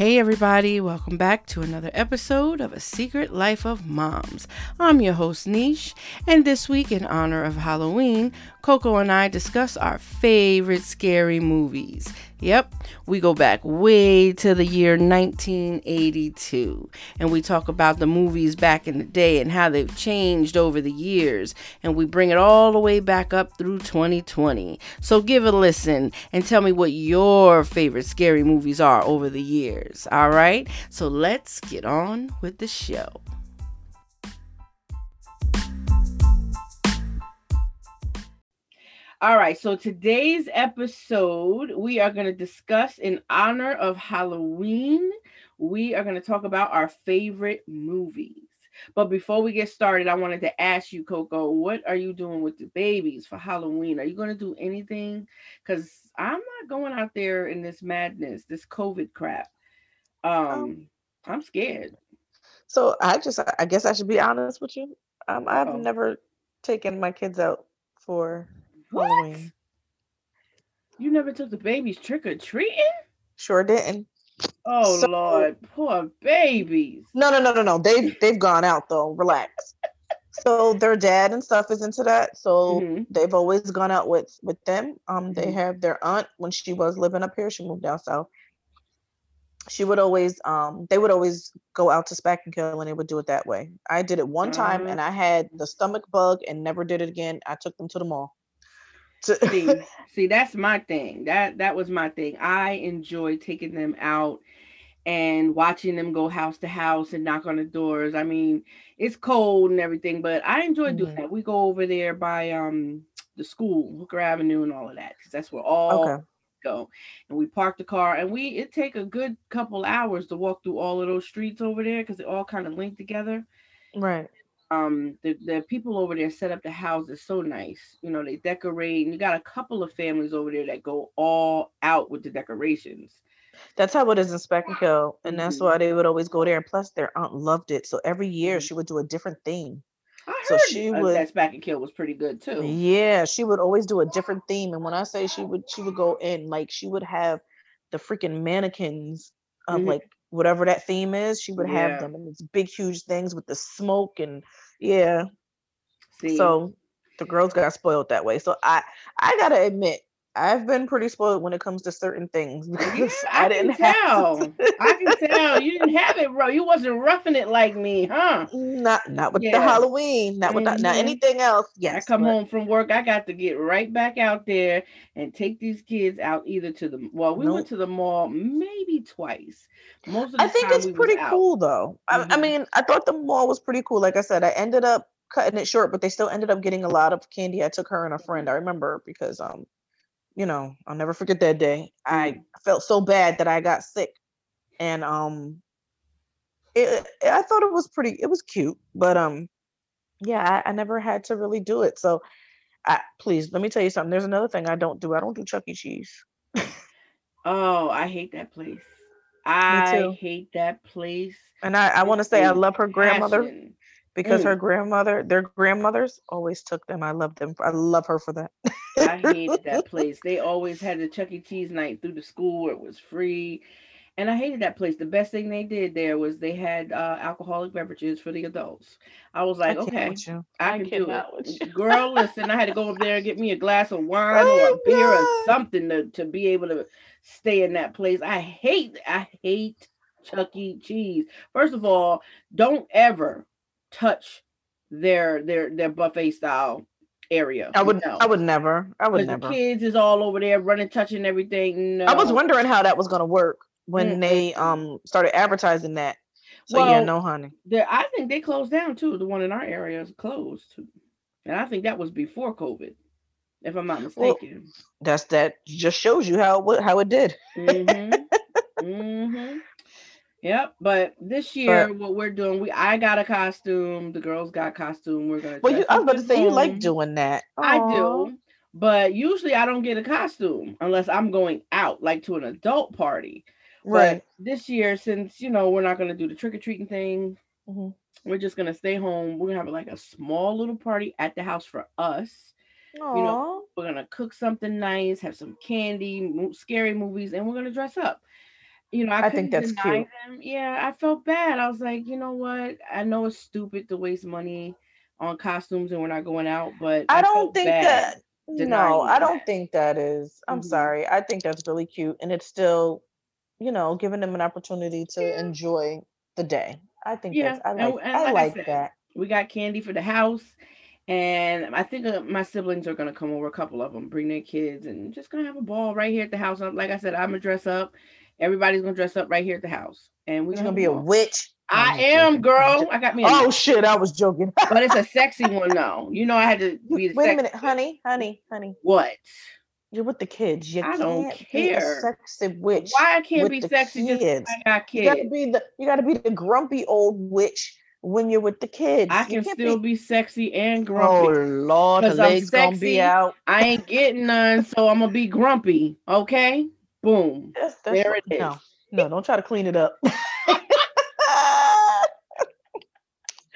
Hey, everybody, welcome back to another episode of A Secret Life of Moms. I'm your host, Niche, and this week, in honor of Halloween, Coco and I discuss our favorite scary movies. Yep, we go back way to the year 1982 and we talk about the movies back in the day and how they've changed over the years and we bring it all the way back up through 2020. So give a listen and tell me what your favorite scary movies are over the years. All right, so let's get on with the show. All right, so today's episode, we are going to discuss in honor of Halloween. We are going to talk about our favorite movies. But before we get started, I wanted to ask you, Coco, what are you doing with the babies for Halloween? Are you going to do anything? Because I'm not going out there in this madness, this COVID crap. Um, um I'm scared. So I just, I guess I should be honest with you. Um, I've never taken my kids out for what? You never took the babies trick or treating? Sure didn't. Oh so, Lord, poor babies. No, no, no, no, no. They they've gone out though. Relax. so their dad and stuff is into that. So mm-hmm. they've always gone out with with them. Um, mm-hmm. they have their aunt when she was living up here. She moved down south. She would always um they would always go out to Spackenkill and they would do it that way. I did it one time mm-hmm. and I had the stomach bug and never did it again. I took them to the mall see, see, that's my thing. That that was my thing. I enjoy taking them out and watching them go house to house and knock on the doors. I mean, it's cold and everything, but I enjoy mm-hmm. doing that. We go over there by um the school, Hooker Avenue, and all of that because that's where all okay. go. And we park the car, and we it take a good couple hours to walk through all of those streets over there because they all kind of link together. Right um the, the people over there set up the houses so nice you know they decorate and you got a couple of families over there that go all out with the decorations that's how it is in Spackenkill, and that's mm-hmm. why they would always go there. And plus, their aunt loved it, so every year mm-hmm. she would do a different theme. I heard so she would that Spackenkill was pretty good too. Yeah, she would always do a different theme, and when I say she would, she would go in like she would have the freaking mannequins of mm-hmm. like whatever that theme is, she would yeah. have them and these big, huge things with the smoke and yeah. See. So the girls got spoiled that way. So I I gotta admit, I've been pretty spoiled when it comes to certain things because yeah, I, I, didn't tell. I can tell you didn't have it, bro. You wasn't roughing it like me, huh? Not not with yeah. the Halloween, not with mm-hmm. not anything else. Yes, I come but... home from work, I got to get right back out there and take these kids out either to the well, we nope. went to the mall maybe twice. Most of the I think it's pretty cool out. though. Mm-hmm. I, I mm-hmm. mean, I thought the mall was pretty cool. Like I said, I ended up cutting it short, but they still ended up getting a lot of candy. I took her and a friend. I remember because um you know, I'll never forget that day. I mm. felt so bad that I got sick, and um, it, I thought it was pretty. It was cute, but um, yeah, I, I never had to really do it. So, I, please let me tell you something. There's another thing I don't do. I don't do Chuck E. Cheese. oh, I hate that place. I hate that place. And I, I want to say I love her grandmother. Passion because mm. her grandmother, their grandmothers always took them. I love them. I love her for that. I hated that place. They always had the Chuck E. Cheese night through the school where it was free. And I hated that place. The best thing they did there was they had uh, alcoholic beverages for the adults. I was like, I okay, I, I can do it. Girl, listen, I had to go up there and get me a glass of wine oh, or a beer God. or something to, to be able to stay in that place. I hate, I hate Chuck E. Cheese. First of all, don't ever touch their their their buffet style area. I would no. I would never. I would never. The kids is all over there running, touching everything. No. I was wondering how that was gonna work when mm-hmm. they um started advertising that. So well, yeah, no honey. I think they closed down too. The one in our area is closed too. And I think that was before COVID, if I'm not mistaken. Well, that's that just shows you how how it did. mm-hmm. mm-hmm. Yep, but this year but, what we're doing, we I got a costume, the girls got costume. We're gonna. Well, you, I was about to say home. you like doing that. Aww. I do, but usually I don't get a costume unless I'm going out, like to an adult party. Right. But this year, since you know we're not gonna do the trick or treating thing, mm-hmm. we're just gonna stay home. We're gonna have like a small little party at the house for us. Aww. You know, we're gonna cook something nice, have some candy, scary movies, and we're gonna dress up. You know, I, I think that's cute. Them. Yeah, I felt bad. I was like, you know what? I know it's stupid to waste money on costumes and we're not going out, but I, I don't think that. No, I don't think that is. I'm mm-hmm. sorry. I think that's really cute, and it's still, you know, giving them an opportunity to yeah. enjoy the day. I think yeah, that's, I like, and, and I like, like said, that. We got candy for the house. And I think uh, my siblings are gonna come over, a couple of them, bring their kids, and just gonna have a ball right here at the house. Like I said, I'm gonna dress up. Everybody's gonna dress up right here at the house, and we're gonna be a witch. I am, girl. I got me. oh shit! I was joking. but it's a sexy one, though. You know, I had to be. Wait a minute, honey, honey, honey. What? You're with the kids. You I don't care. sexy witch. Why I can't be sexy? Kids. Just I got kids. You gotta be the. You gotta be the grumpy old witch when you're with the kids. I can still be... be... sexy and grumpy. Oh Lord, the legs sexy, gonna be out. I ain't getting none, so I'm gonna be grumpy. Okay, boom. That's, that's there it is. No, no, don't try to clean it up.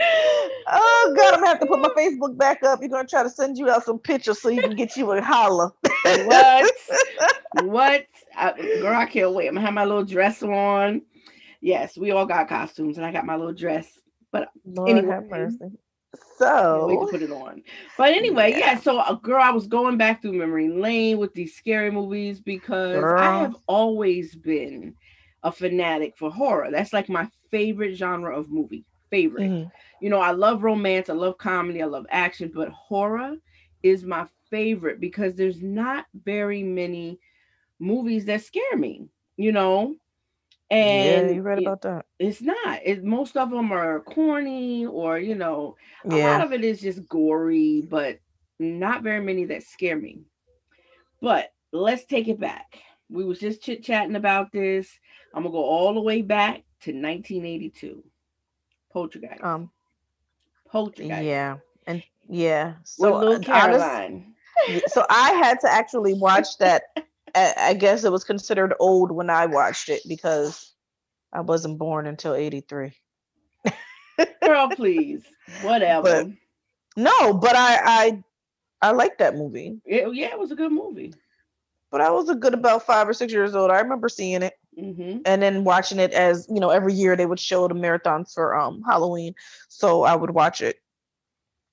oh God, I'm gonna have to put my Facebook back up. You're gonna try to send you out some pictures so you can get you a holla. what? what? I, girl, I can't wait. I'm gonna have my little dress on. Yes, we all got costumes, and I got my little dress. But Lord anyway, have mercy. So we can put it on. But anyway, yeah. yeah. So, uh, girl, I was going back through memory lane with these scary movies because girl. I have always been a fanatic for horror. That's like my favorite genre of movie. Favorite. Mm-hmm. You know, I love romance, I love comedy, I love action, but horror is my favorite because there's not very many movies that scare me. You know, and yeah, you read about that. It's not. It most of them are corny or you know, a yeah. lot of it is just gory, but not very many that scare me. But let's take it back. We was just chit-chatting about this. I'm gonna go all the way back to 1982. Poltergeist. Um Poltergeist. Yeah. And yeah. So With Caroline. Honest, so I had to actually watch that I guess it was considered old when I watched it because I wasn't born until 83. Girl, please. Whatever. But, no, but I I I like that movie. It, yeah, it was a good movie. But I was a good about five or six years old. I remember seeing it. Mm-hmm. And then watching it as you know, every year they would show the marathons for um Halloween, so I would watch it.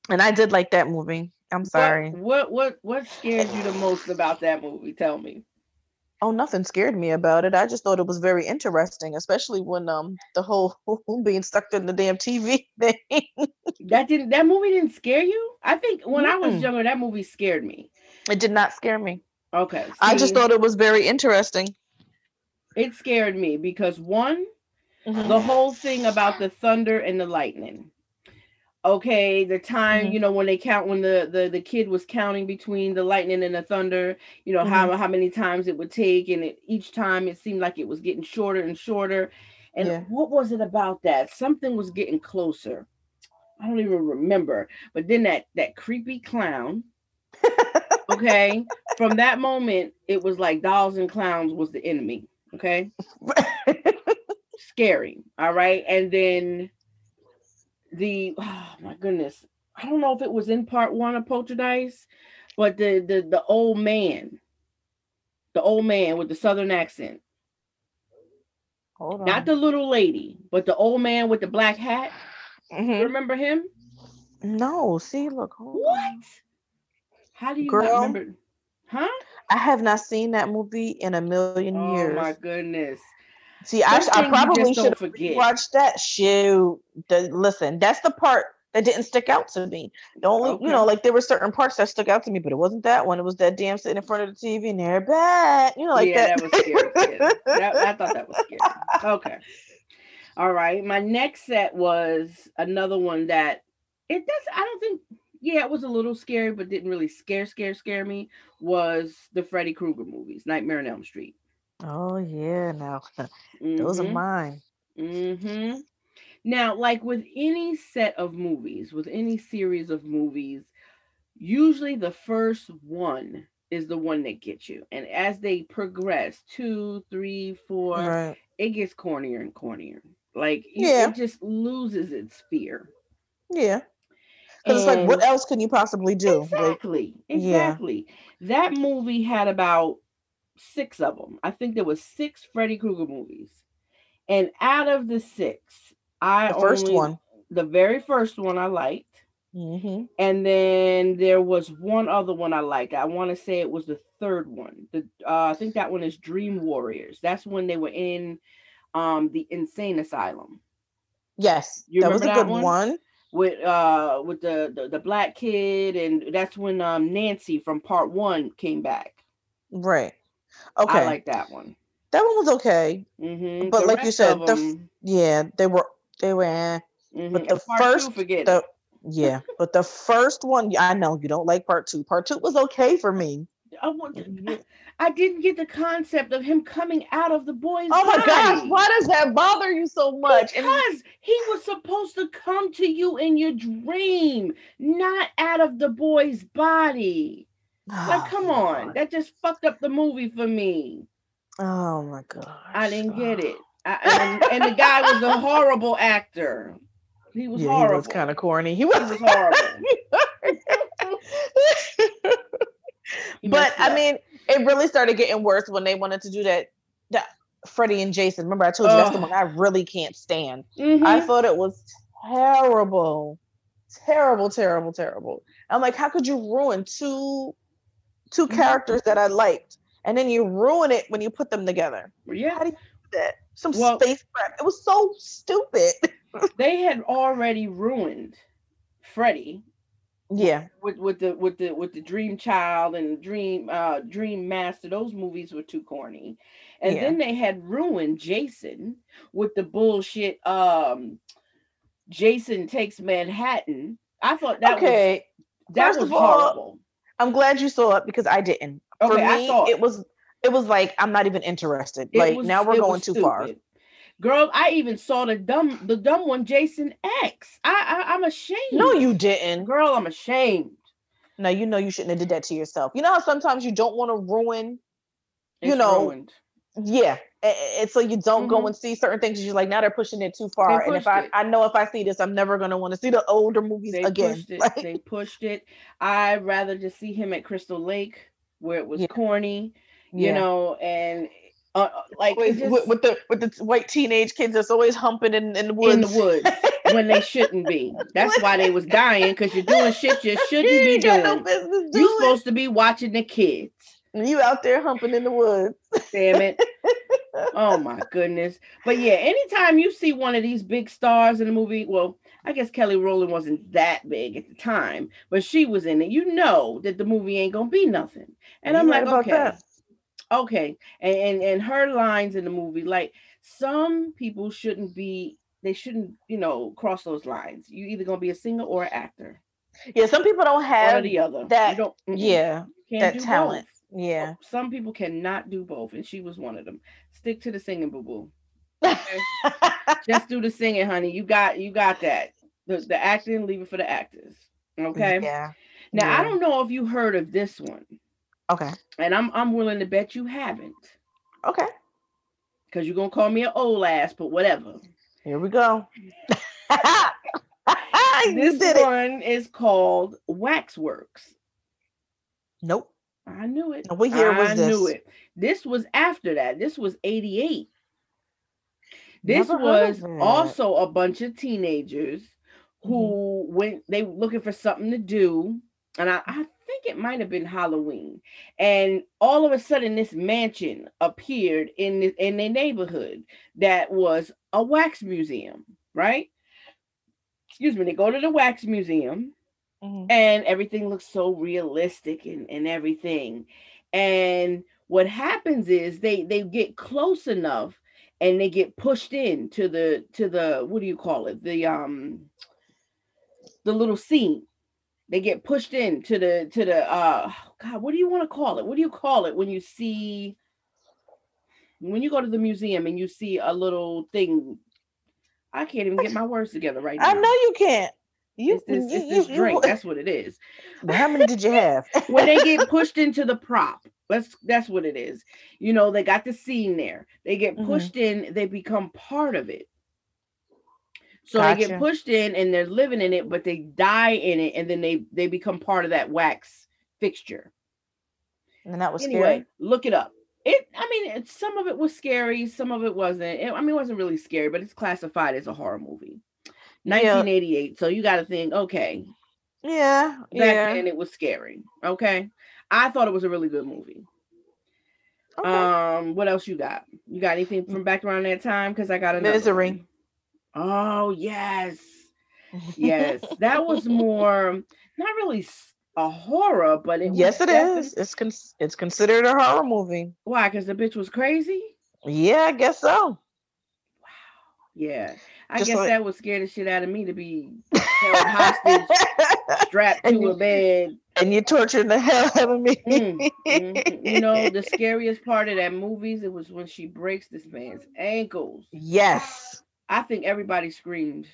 And I did like that movie. I'm sorry. What what what, what scared you the most about that movie? Tell me. Oh, nothing scared me about it. I just thought it was very interesting, especially when um the whole being stuck in the damn TV thing. that didn't that movie didn't scare you? I think when mm I was younger, that movie scared me. It did not scare me. Okay. See, I just thought it was very interesting. It scared me because one, mm-hmm. the whole thing about the thunder and the lightning okay the time mm-hmm. you know when they count when the, the the kid was counting between the lightning and the thunder you know mm-hmm. how how many times it would take and it, each time it seemed like it was getting shorter and shorter and yeah. what was it about that something was getting closer i don't even remember but then that that creepy clown okay from that moment it was like dolls and clowns was the enemy okay scary all right and then the oh my goodness, I don't know if it was in part one of Poltergeist, but the the the old man, the old man with the southern accent. Hold on. Not the little lady, but the old man with the black hat. Mm-hmm. Remember him? No. See, look. what? On. How do you Girl, remember? Huh? I have not seen that movie in a million oh, years. Oh my goodness. See, I, I, probably should have watched that. Shoot, the, listen, that's the part that didn't stick out to me. The only, okay. you know, like there were certain parts that stuck out to me, but it wasn't that one. It was that damn sitting in front of the TV and they're back, you know, like that. yeah, that. that was scary. that, I thought that was scary. Okay. All right. My next set was another one that it does. I don't think. Yeah, it was a little scary, but didn't really scare, scare, scare me. Was the Freddy Krueger movies, Nightmare on Elm Street. Oh yeah, now those are mm-hmm. mine. Mm-hmm. Now, like with any set of movies, with any series of movies, usually the first one is the one that gets you. And as they progress, two, three, four, right. it gets cornier and cornier. Like yeah. it just loses its fear. Yeah. Because it's like, what else can you possibly do? Exactly. Like, exactly. Yeah. That movie had about six of them. I think there was six Freddy Krueger movies, and out of the six, I the first only, one, the very first one, I liked. mm-hmm. And then there was one other one I liked. I want to say it was the third one. The uh, I think that one is Dream Warriors. That's when they were in um the insane asylum. Yes, You that was a that good one? one. With uh with the, the the black kid and that's when um Nancy from part one came back. Right. Okay. I like that one. that one was okay. Mm-hmm. But like you said, the Yeah, they were they were eh. but the first- forget the- yeah, but the first one, yeah, I know you don't like part two. Part two was okay for me. I, want- I didn't get the concept of him coming out of the boy's Oh my gosh, why does that bother you so much? And Because he was supposed to come to you in your dream, not out of the boy's body. Like, come on. That just fucked up the movie for me. Oh my god. I didn't get it. I, and, and the guy was a horrible actor. He was Yeah, horrible. he was kind of corny. He He was, was horrible. But I mean, it really started getting worse when they wanted to do that. That Freddy and Jason. Remember, I told you that's the one I really can't stand. Mhm. I thought it was terrible, terrible, terrible, terrible. I'm like, how could you ruin two two Mhm. characters that I liked, and then you ruin it when you put them together? yeah. How do you do that? Some Well- space crap. It was so stupid. they had already ruined Freddy. yeah, with with the with the with the Dream Child and Dream uh Dream Master. Those movies were too corny, and Yeah. then they had ruined Jason with the bullshit. Um, Jason takes Manhattan. I thought that okay. was that first was of all, horrible. I'm glad you saw it because I didn't. For Okay, I me, saw it. it was it was like I'm not even interested. It like was- now we're going too far. Girl, I even saw the dumb the dumb one, Jason X. I, I I'm ashamed. No, you didn't. girl, I'm ashamed. No, you know you shouldn't have did that to yourself. You know how sometimes you don't want to ruin. You know, ruined. Yeah, and so you don't go Mhm. and see certain things You're like now they're pushing it too far. And if I it. I know if I see this, I'm never gonna want to see the older movies They again. pushed it. Like, They pushed it. I'd rather just see him at Crystal Lake where it was Yeah. corny, you yeah. know, and uh, uh, like Always just, with, with the with the white teenage kids that's always humping in, in the woods. in the woods when they shouldn't be. That's why they was dying because you're doing shit you shouldn't you be doing. no business You're supposed to be watching the kids. You out there humping in the woods. Damn it. Oh my goodness. But yeah, anytime you see one of these big stars in a movie, well, I guess Kelly Rowland wasn't that big at the time, but she was in it. You know that the movie ain't gonna be nothing. And I'm You like, okay, that. okay. And, and and her lines in the movie, like some people shouldn't be, they shouldn't, you know, cross those lines. You either gonna be a singer or an actor. Yeah, some people don't One or have the other. You that- don't, yeah You that talent. both. Yeah. Some people cannot do both, and she was one of them. Stick to the singing, boo boo. Just do the singing, honey. You got you got that. The the acting, leave it for the actors. Okay. Yeah. Now I don't know if you heard of this one, Okay. and I'm I'm willing to bet you haven't, Okay. because you're gonna call me an old ass, but whatever. Here we go. this one is called Waxworks. Nope. I knew it. Now, what year was I knew it. This was after that. This was 88. This Never was also a bunch of teenagers who Mm-hmm. went they were looking for something to do. And I, I think it might have been Halloween. And all of a sudden, this mansion appeared in the, in their neighborhood that was a wax museum, right? Excuse me, they go to the wax museum Mhm. and everything looks so realistic and, and everything. And what happens is they they get close enough and they get pushed in to the to the what do you call it? The um the little scene. They get pushed in to the to the uh god what do you want to call it? What do you call it when you see when you go to the museum and you see a little thing? I can't even get my words together right now. I know you can't. You, it's this, you, it's this you- drink. That's what it is. How many did you have? When they get pushed into the prop, that's that's what it is. You know, they got the scene there. They get Mhm. pushed in. They become part of it. So they get pushed in and they're living in it, but they die in it, and then they they become part of that wax fixture. and that was Anyway, scary. look it up. It, I mean, it, some of it was scary, some of it wasn't. It, I mean, it wasn't really scary, but it's classified as a horror movie. 1988. Yeah. So you got to think, okay. Yeah. Back yeah. then it was scary. Okay. I thought it was a really good movie. Okay. Um, what else you got? You got anything from back around that time? Because I got a misery. Oh yes, yes. that was more not really a horror, but it yes, it is. It's con- it's considered a horror movie. Why? Because the bitch was crazy. Yeah, I guess so. Wow. Yeah, I Just guess like... that would scare the shit out of me to be held hostage, strapped to you, a bed, and you're torturing the hell out of me. mm, mm-hmm. You know, the scariest part of that movies it was when she breaks this man's ankles. Yes, I think everybody screamed.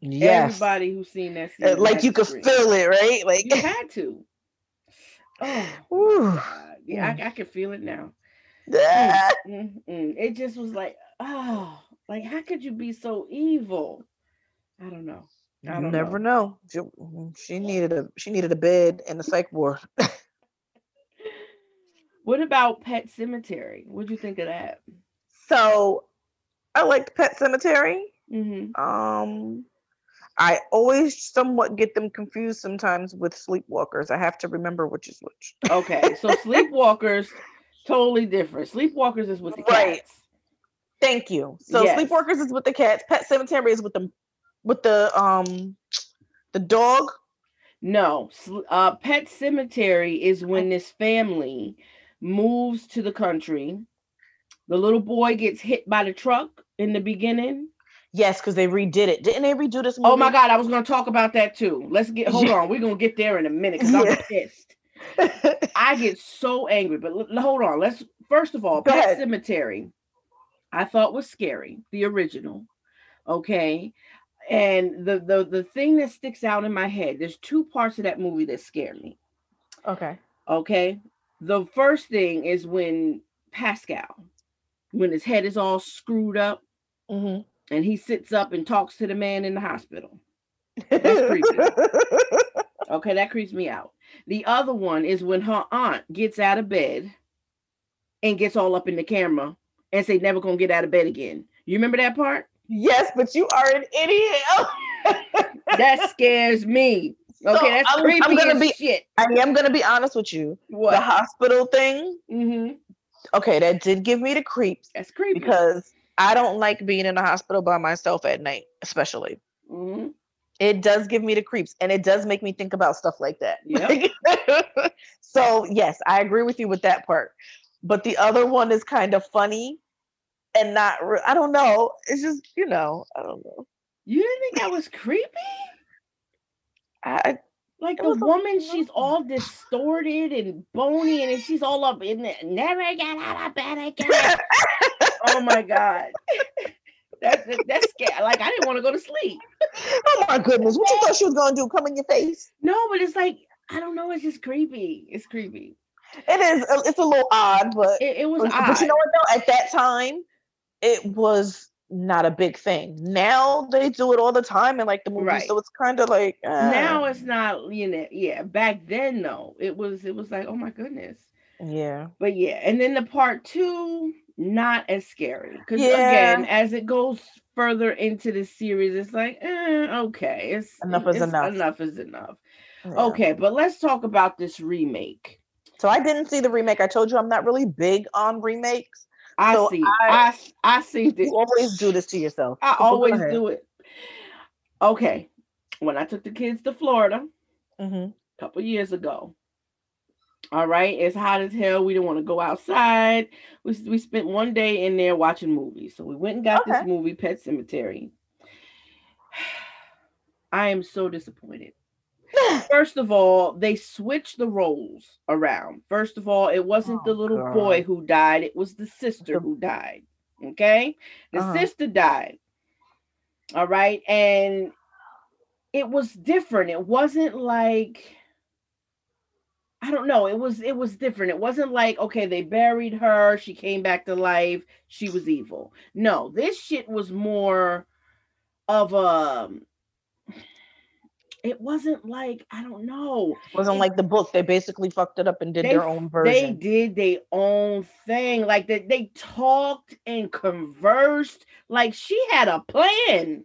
Yes. Everybody who's seen that uh, scene, like you could feel it, right? Like you had to. Oh, yeah, I, I can feel it now. Mm, mm, mm. It just was like, oh, like how could you be so evil? I don't know. I don't never know. know. She, she needed a she needed a bed and a psych ward. what about Pet Sematary? What'd you think of that? So, I liked Pet Sematary. Mm-hmm. Um, I always somewhat get them confused sometimes with sleepwalkers. I have to remember which is which. okay, so sleepwalkers totally different. Sleepwalkers is with the cats. Thank you. So yes. sleepwalkers is with the cats. Pet Sematary is with the with the um the dog. No, uh, Pet Sematary is when this family moves to the country. The little boy gets hit by the truck in the beginning Yes, because they redid it. Didn't they redo this movie? Oh my god, I was gonna talk about that too. Let's get hold on. We're gonna get there in a minute because I'm pissed. I get so angry, but l- hold on. Let's first of all, Pet ahead. I thought was scary, the original. Okay. And the the the thing that sticks out in my head, there's two parts of that movie that scare me. Okay. Okay. The first thing is when Pascow, when his head is all screwed up. Mm-hmm and he sits up and talks to the man in the hospital. That's creepy. okay, that creeps me out. The other one is when her aunt gets out of bed and gets all up in the camera and say never gonna get out of bed again. You remember that part? Yes, but you are an idiot. that scares me. Okay, so that's I'm, creepy I'm gonna be, shit. I am gonna be honest with you. What? The hospital thing. Mm-hmm. Okay, that did give me the creeps. That's creepy because I don't like being in a hospital by myself at night, especially. Mm-hmm. It does give me the creeps, and it does make me think about stuff like that. Yep. so yes, I agree with you with that part. But the other one is kind of funny, and not. Re- I don't know. It's just you know. I don't know. You didn't think that was creepy? I like the woman, she's all distorted and bony, and she's all up in it. Never get out of bed again. oh my god. That's that's scary. Like I didn't want to go to sleep. Oh my goodness! What you thought she was gonna do? Come in your face? No, but it's like I don't know. It's just creepy. It's creepy. It is. Uh, it's a little odd, but it, it was. But, odd. you know what? Though at that time, it was not a big thing. Now they do it all the time in like the movies, right. so it's kind of like uh, now it's not. You know, yeah. Back then, though, it was. It was like, oh my goodness. Yeah. But yeah, and then the part two not as scary because yeah. again, as it goes further into the series, it's like eh, okay, it's enough is it's, enough. Enough is enough. Yeah. Okay, but let's talk about this remake. So I didn't see the remake. I told you I'm not really big on remakes. I so see. I, I I see this. You always do this to yourself. I so always do it. Okay, when I took the kids to Florida mm-hmm. a couple years ago, all right, it's hot as hell. We didn't want to go outside. We, we spent one day in there watching movies. So we went and got okay. this movie, Pet Sematary. I am so disappointed. First of all, they switched the roles around. First of all, it wasn't oh, the little God. boy who died, it was the sister who died. Okay? The uh-huh. sister died. All right. And it was different. It wasn't like I don't know. It was it was different. It wasn't like okay, they buried her, she came back to life, she was evil. No, this shit was more of a it wasn't like I don't know. It wasn't it, like the book. They basically fucked it up and did they, their own version. They did their own thing. Like that they, they talked and conversed. Like she had a plan.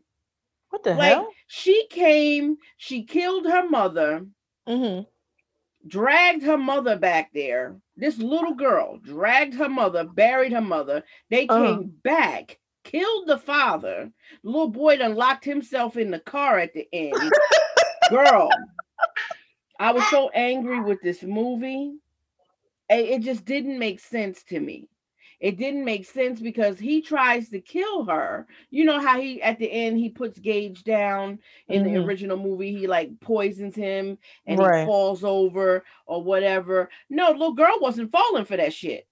What the like, hell? She came, she killed her mother, mm-hmm. dragged her mother back there. This little girl dragged her mother, buried her mother. They uh-huh. came uh-huh. back killed the father. Little boy done locked himself in the car at the end. Girl, I was so angry with this movie. It just didn't make sense to me. It didn't make sense because he tries to kill her. You know how he at the end he puts Gage down in mm-hmm. the original movie. He like poisons him and right. he falls over or whatever. No, little girl wasn't falling for that shit.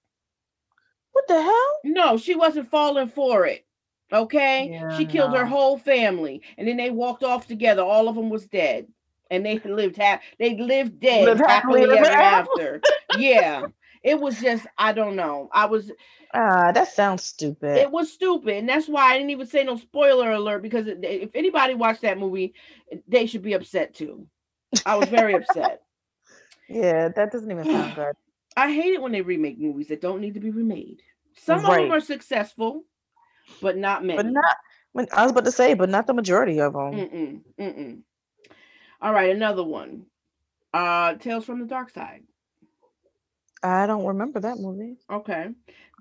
What the hell? No, she wasn't falling for it. Okay, yeah, she killed no. her whole family, and then they walked off together. All of them was dead, and they lived half. They lived dead lived happily, happily ever after. yeah, it was just I don't know. I was. Ah, uh, that sounds stupid. It was stupid, and that's why I didn't even say no spoiler alert because if anybody watched that movie, they should be upset too. I was very upset. Yeah, that doesn't even sound good. I hate it when they remake movies that don't need to be remade. Some right. of them are successful, but not many. But not. When I was about to say, but not the majority of them. Mm-mm, mm-mm. All right, another one. Uh, Tales from the Dark Side. I don't remember that movie. Okay,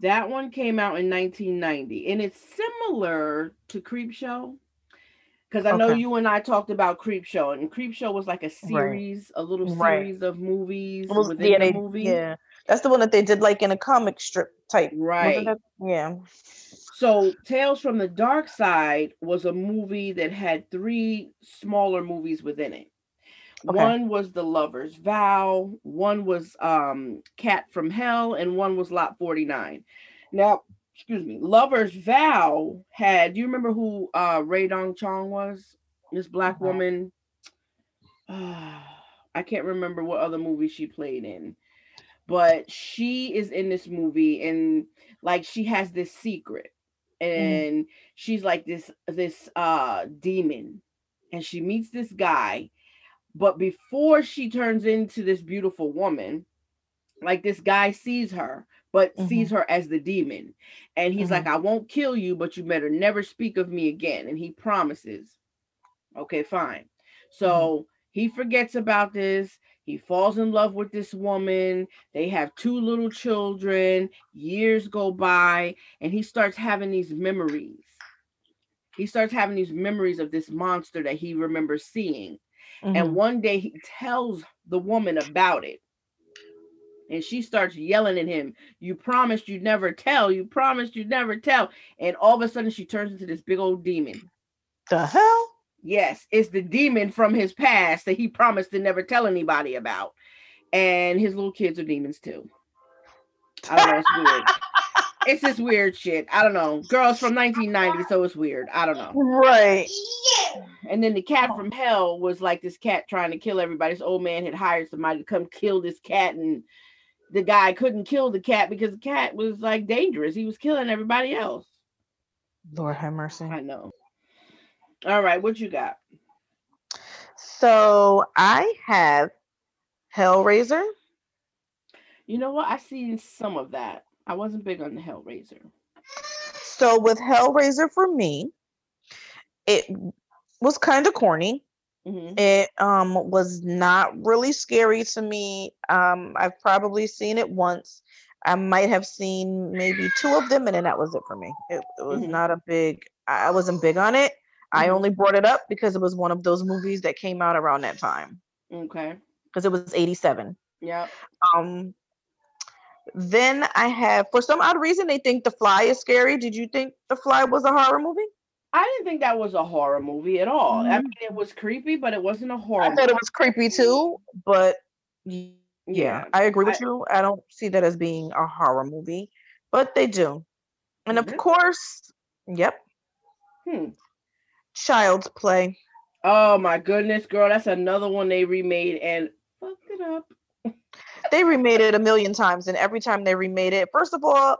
that one came out in 1990, and it's similar to Creepshow because I know you and I talked about Creepshow, and Creepshow was like a series, right. a little series right. of movies was, within yeah, the movie. Yeah, that's the one that they did like in a comic strip type. Right. Yeah. So Tales from the Dark Side was a movie that had three smaller movies within it. Okay. One was The Lover's Vow, one was um Cat from Hell, and one was Lot 49. Now, excuse me, Lover's Vow had, do you remember who uh Rae Dawn Chong was? This black uh-huh. woman. Uh, I can't remember what other movie she played in, but she is in this movie and like she has this secret. And mm. she's like this this uh demon and she meets this guy but before she turns into this beautiful woman like this guy sees her but mm-hmm. sees her as the demon. And he's mm-hmm. like, I won't kill you, but you better never speak of me again. And he promises. Okay, fine. So mm-hmm. he forgets about this. He falls in love with this woman. They have two little children. Years go by, and he starts having these memories. He starts having these memories of this monster that he remembers seeing. And mm-hmm. one day he tells the woman about it and she starts yelling at him you promised you'd never tell you promised you'd never tell and all of a sudden she turns into this big old demon the hell yes it's the demon from his past that he promised to never tell anybody about. And his little kids are demons too. I don't know it's weird. It's this weird shit. I don't know. Girls from 1990 so it's weird. I don't know. Right. And then the cat from hell was like this cat trying to kill everybody. This old man had hired somebody to come kill this cat and the guy couldn't kill the cat because the cat was like dangerous. He was killing everybody else. Lord have mercy. I know. All right, what you got? So I have Hellraiser. You know what? I seen some of that. I wasn't big on the Hellraiser. So with Hellraiser for me, it was kind of corny. Mm-hmm. It um was not really scary to me. Um, I've probably seen it once. I might have seen maybe two of them, and then that was it for me. It, it was mm-hmm. not a big. I wasn't big on it. Mm-hmm. I only brought it up because it was one of those movies that came out around that time. Okay. Because it was '87. Yeah. Um. Then I have, for some odd reason, they think The Fly is scary. Did you think The Fly was a horror movie? I didn't think that was a horror movie at all. Mm-hmm. I mean, it was creepy, but it wasn't a horror. I thought movie. it was creepy too, but yeah, yeah I agree with I, you. I don't see that as being a horror movie, but they do. And mm-hmm. of course, yep. Hmm. Child's Play. Oh my goodness, girl, that's another one they remade and fucked it up. they remade it a million times, and every time they remade it, first of all,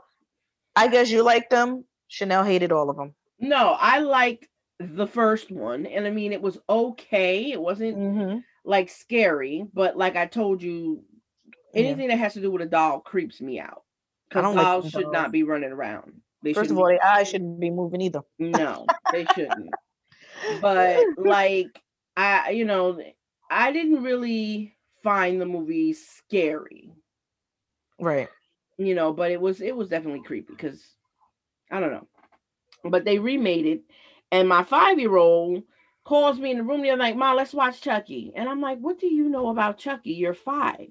I guess you like them. Chanel hated all of them. No, I liked the first one, and I mean it was okay. It wasn't mm-hmm. like scary, but like I told you, anything yeah. that has to do with a doll creeps me out. Because dolls like should not be running around. They First of all, their eyes shouldn't be moving either. No, they shouldn't. but like I, you know, I didn't really find the movie scary. Right. You know, but it was it was definitely creepy because I don't know. But they remade it, and my five year old calls me in the room the other night, Mom, let's watch Chucky. And I'm like, What do you know about Chucky? You're five.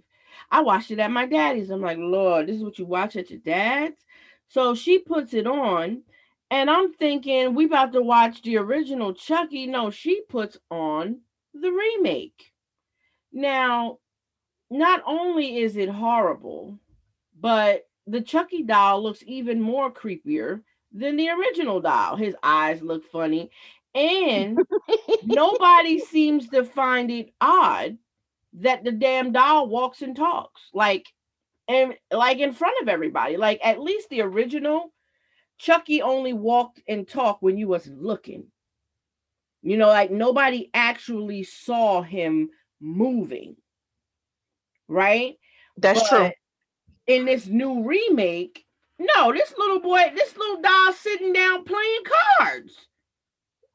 I watched it at my daddy's. I'm like, Lord, this is what you watch at your dad's. So she puts it on, and I'm thinking we about to watch the original Chucky. No, she puts on the remake. Now, not only is it horrible, but the Chucky doll looks even more creepier than the original doll. His eyes look funny, and nobody seems to find it odd that the damn doll walks and talks like and like in front of everybody like at least the original chucky only walked and talked when you was looking. You know like nobody actually saw him moving right? That's but true in this new remake no this little boy this little doll sitting down playing cards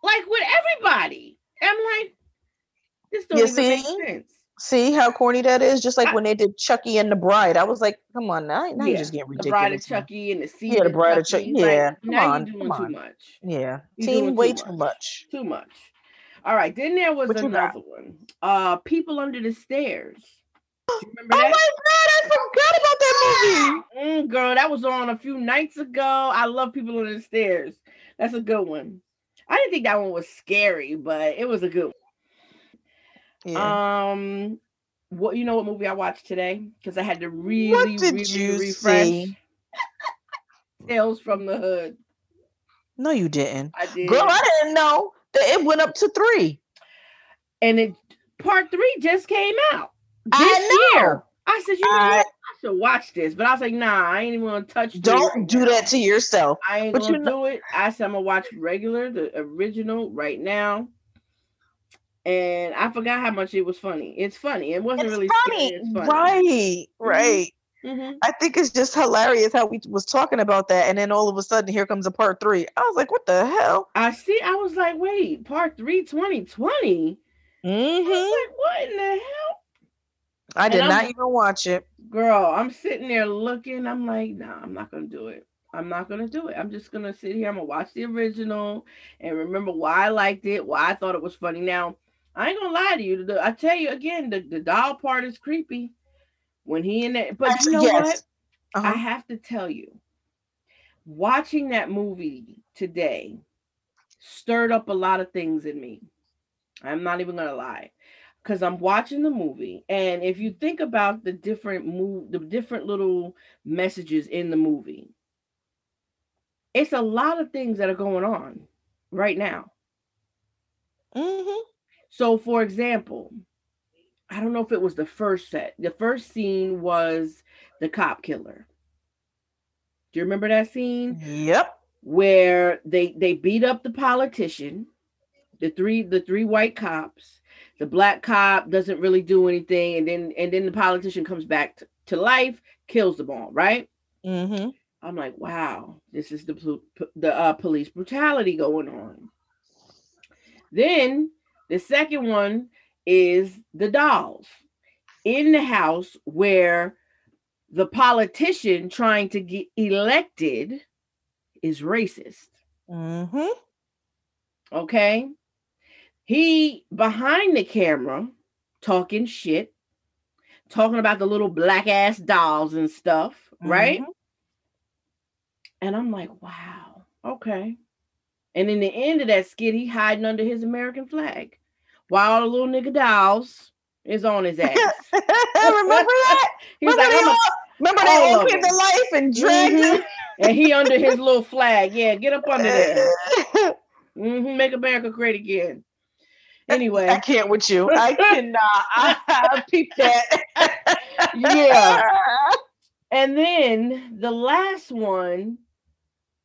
like with everybody. I'm like this don't you even see? make sense See how corny that is? Just like I, when they did Chucky and the Bride. I was like, come on now. Now yeah, you're just getting ridiculous. The Bride of Chucky and the Seed Yeah, the Bride of Chucky. Yeah. Like, come on. You're doing come too much. Yeah. You're Team way too much. too much. All right. Then there was what another one. Uh People Under the Stairs. oh that? my god, I forgot about that movie. Mm, girl, that was on a few nights ago. I love People Under the Stairs. That's a good one. I didn't think that one was scary, but it was a good one. Yeah. Um, what you know what movie I watched today? Because I had to really, really refresh. Tales from the Hood. No, you didn't. I did. Girl, I didn't know that it went up to three. And it part three just came out this I year. I said, you know I, what? I should watch this, but I was like, nah, I ain't even gonna touch. It. Don't right do now. that to yourself. I ain't but gonna you know- do it. I said I'm gonna watch regular, the original, right now and I forgot how much it was funny. It's funny. It wasn't it's really funny. Scary. It's funny. Right, mm-hmm. right. Mm-hmm. I think it's just hilarious how we was talking about that, and then all of a sudden here comes a part three. I was like, what the hell? I see. I was like, wait, part three, 2020. Mm-hmm. I was mm-hmm. like, what in the hell? I did not even watch it. Girl, I'm sitting there looking. I'm like, nah, I'm not gonna do it. I'm not gonna do it. I'm just gonna sit here. I'm gonna watch the original and remember why I liked it, why I thought it was funny. Now, I ain't gonna lie to you. The, I tell you again, the, the doll part is creepy when he in that. But you know yes. what? Uh-huh. I have to tell you, watching that movie today stirred up a lot of things in me. I'm not even gonna lie, because I'm watching the movie, and if you think about the different move, the different little messages in the movie, it's a lot of things that are going on right now. Mm-hmm. So, for example, I don't know if it was the first set. The first scene was the cop killer. Do you remember that scene? Yep. Where they they beat up the politician, the three the three white cops. The black cop doesn't really do anything, and then and then the politician comes back to, to life, kills them all. Right. Mm-hmm. I'm like, wow, this is the the uh, police brutality going on. Then the second one is the dolls in the house where the politician trying to get elected is racist. Mm-hmm. Okay. He behind the camera talking shit, talking about the little black ass dolls and stuff, mm-hmm. right? And I'm like, wow, okay. And in the end of that skit, he hiding under his American flag while the little nigga dolls is on his ass. remember that? He's remember like, they all, remember they all to life and dragged mm-hmm. him. and he under his little flag. Yeah, get up under there. Mm-hmm. Make America great again. Anyway, I can't with you. I cannot. I, I peep that. yeah. And then the last one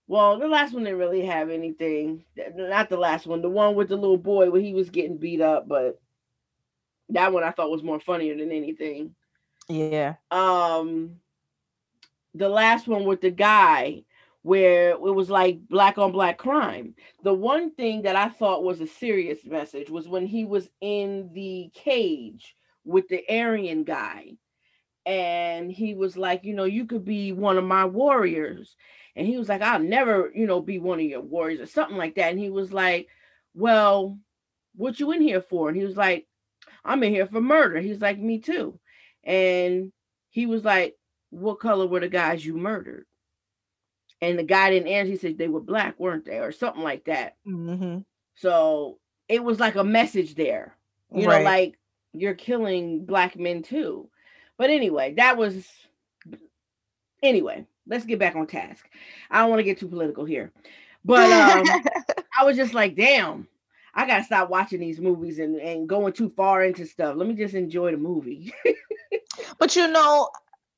Well, the last one didn't really have anything. Not the last one, the one with the little boy where he was getting beat up, but that one I thought was more funnier than anything. Yeah. Um the last one with the guy where it was like black on black crime. The one thing that I thought was a serious message was when he was in the cage with the Aryan guy. And he was like, you know, you could be one of my warriors. And he was like, I'll never, you know, be one of your warriors or something like that. And he was like, Well, what you in here for? And he was like, I'm in here for murder. He's like, Me too. And he was like, What color were the guys you murdered? and the guy didn't answer. He said they were black, weren't they, or something like that. Mm-hmm. So it was like a message there, you right. know, like you're killing black men too. But anyway, that was anyway. Let's get back on task. I don't want to get too political here, but um, I was just like, damn. I gotta stop watching these movies and, and going too far into stuff. Let me just enjoy the movie. but you know,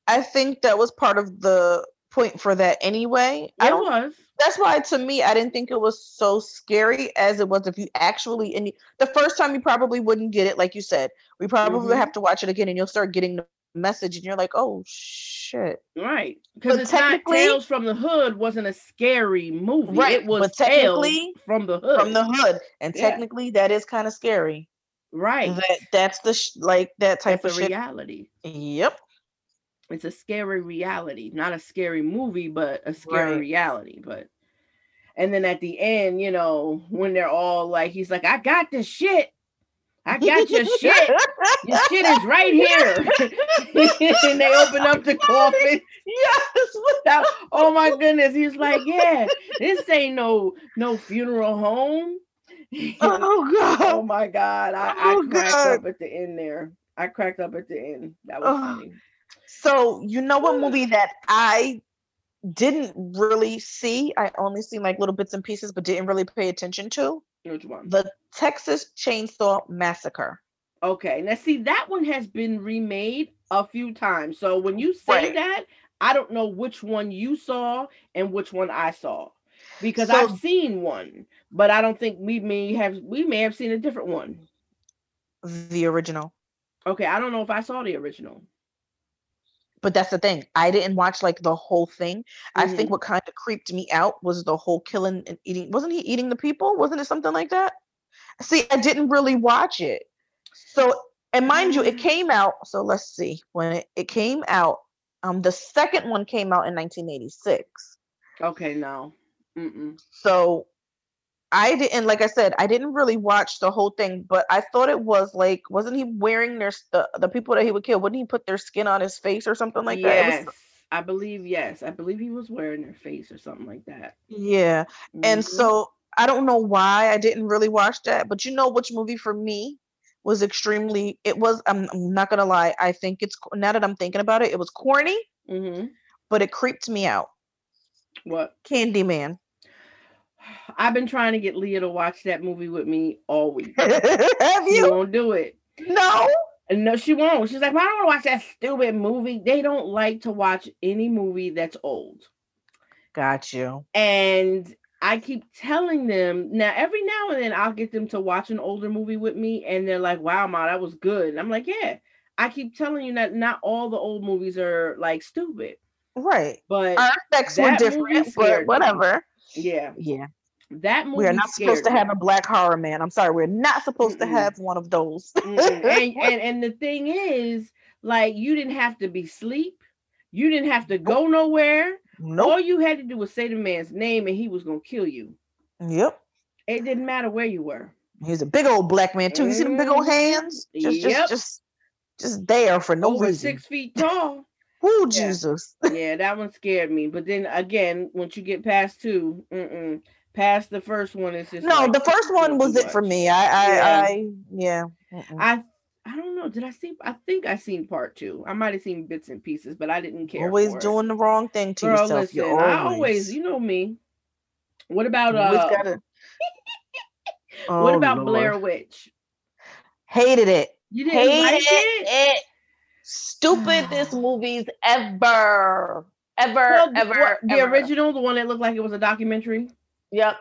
I think that was part of the point for that anyway. It I was. That's why to me I didn't think it was so scary as it was if you actually and the first time you probably wouldn't get it, like you said. We probably mm-hmm. have to watch it again and you'll start getting the message and you're like, oh shit. Right. Because it's not Tales from the Hood wasn't a scary movie. Right. It was technically from the hood. From the hood. And yeah. technically that is kind of scary. Right. That that's the sh- like that type that's of reality. Yep it's a scary reality, not a scary movie, but a scary right. reality. But and then at the end, you know, when they're all like, he's like, I got the shit. I got your shit. Your shit is right here. and they open up the coffin. Yes. Without, oh my goodness. He's like, yeah, this ain't no no funeral home. Oh god. Oh my god. I, oh, I cracked god. up at the end there. I cracked up at the end. That was oh. funny. So you know what movie that I didn't really see? I only seen like little bits and pieces, but didn't really pay attention to. Which one? The Texas Chainsaw Massacre. Okay, now see that one has been remade a few times. So when you say right. that, I don't know which one you saw and which one I saw because so, I've seen one, but I don't think we may have we may have seen a different one. The original. Okay, I don't know if I saw the original but that's the thing. I didn't watch like the whole thing. Mm-hmm. I think mm-hmm. what kind of creeped me out was the whole killing and eating. Wasn't he eating the people? Wasn't it something like that? See, I didn't really watch it. So, and mind you, it mm. came out. So let's see when it, it came out. Um, the second one came out in 1986. Okay, no. Mm-mm. So I didn't like I said I didn't really watch the whole thing, but I thought it was like wasn't he wearing their the, the people that he would kill? Wouldn't he put their skin on his face or something like yes. that? Was, I believe yes. I believe he was wearing their face or something like that. Yeah. Mm-hmm. And so I don't know why I didn't really watch that, but you know which movie for me was extremely it was I'm, I'm not gonna lie, I think it's now that I'm thinking about it, it was corny, mm-hmm. but it creeped me out. What? Candyman. I've been trying to get Leah to watch that movie with me all week. Have you? She won't do it. No. No, she won't. She's like, well, I don't want to watch that stupid movie. They don't like to watch any movie that's old. Got you. And I keep telling them now, every now and then I'll get them to watch an older movie with me, and they're like, wow, Ma, that was good. And I'm like, yeah. I keep telling you that not all the old movies are like stupid. Right. But our effects were different, but whatever. Yeah. Yeah. That movie we are not supposed to have a black horror man. I'm sorry, we're not supposed Mm-mm. to have one of those. and, and and the thing is, like, you didn't have to be sleep. You didn't have to go nowhere. Nope. All you had to do was say the man's name, and he was gonna kill you. Yep. It didn't matter where you were. He's a big old black man too. You see them big old mm-hmm. hands? Just, yep. just, just, just there for no Over reason. Six feet tall. Oh Jesus. yeah, that one scared me. But then again, once you get past two, mm-mm, past the first one, it's just no. Like, the first one was it for me. I, I, yeah. I, yeah. I, I don't know. Did I see? I think I seen part two. I might have seen bits and pieces, but I didn't care. Always doing it. the wrong thing to Girl, yourself. Listen, always. I always, you know me. What about uh? Gotta... oh, what about Lord. Blair Witch? Hated it. You didn't Hated like it? it stupidest movies ever. ever, well, ever. What, the ever. original, the one that looked like it was a documentary. Yep.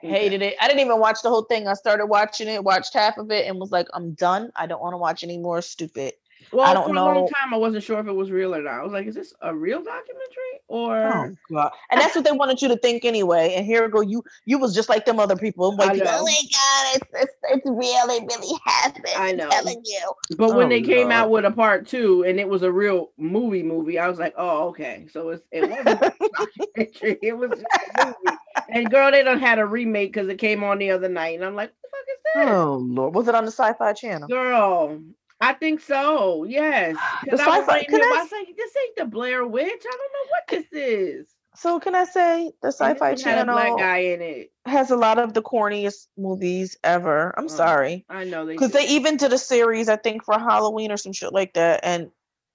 Hated it. I didn't even watch the whole thing. I started watching it, watched half of it, and was like, I'm done. I don't want to watch any more stupid. Well, I don't for know. a long time, I wasn't sure if it was real or not. I was like, "Is this a real documentary or?" Oh God! And that's what they wanted you to think anyway. And here go you. You was just like them other people. Like, oh my God, it's, it's, it's really really happened. I know. I'm telling you. But oh, when they came out with a part two and it was a real movie movie, I was like, "Oh, okay." So it's, it wasn't a documentary. It was a movie. And girl, they don't had a remake because it came on the other night, and I'm like, "What the fuck is that?" Oh Lord, was it on the Sci-Fi Channel? Girl, I think so. Yes. The I was like, I, was like, this ain't the Blair Witch. I don't know what this is. So can I say the Sci-Fi Channel black guy in it has a lot of the corniest movies ever. I'm oh, sorry. I know because they, they even did a series I think for Halloween or some shit like that, and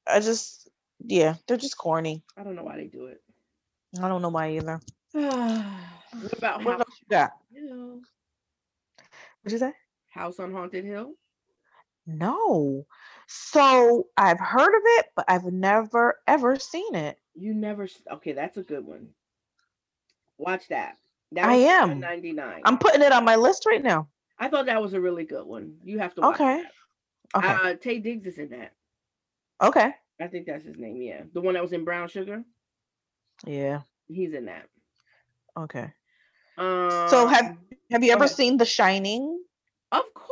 I just yeah, they're just corny. I don't know why they do it. I don't know why either. what about what else you got? What'd you say? House on Haunted Hill. No. So I've heard of it, but I've never ever seen it. You never okay, that's a good one. Watch that. that I am 99. I'm putting it on my list right now. I thought that was a really good one. You have to Okay. That. Okay. Uh Taye Diggs is in that. Okay. I think that's his name, yeah. The one that was in Brown Sugar. Yeah. He's in that. Okay. Um, so have have you ever seen The Shining? Of course.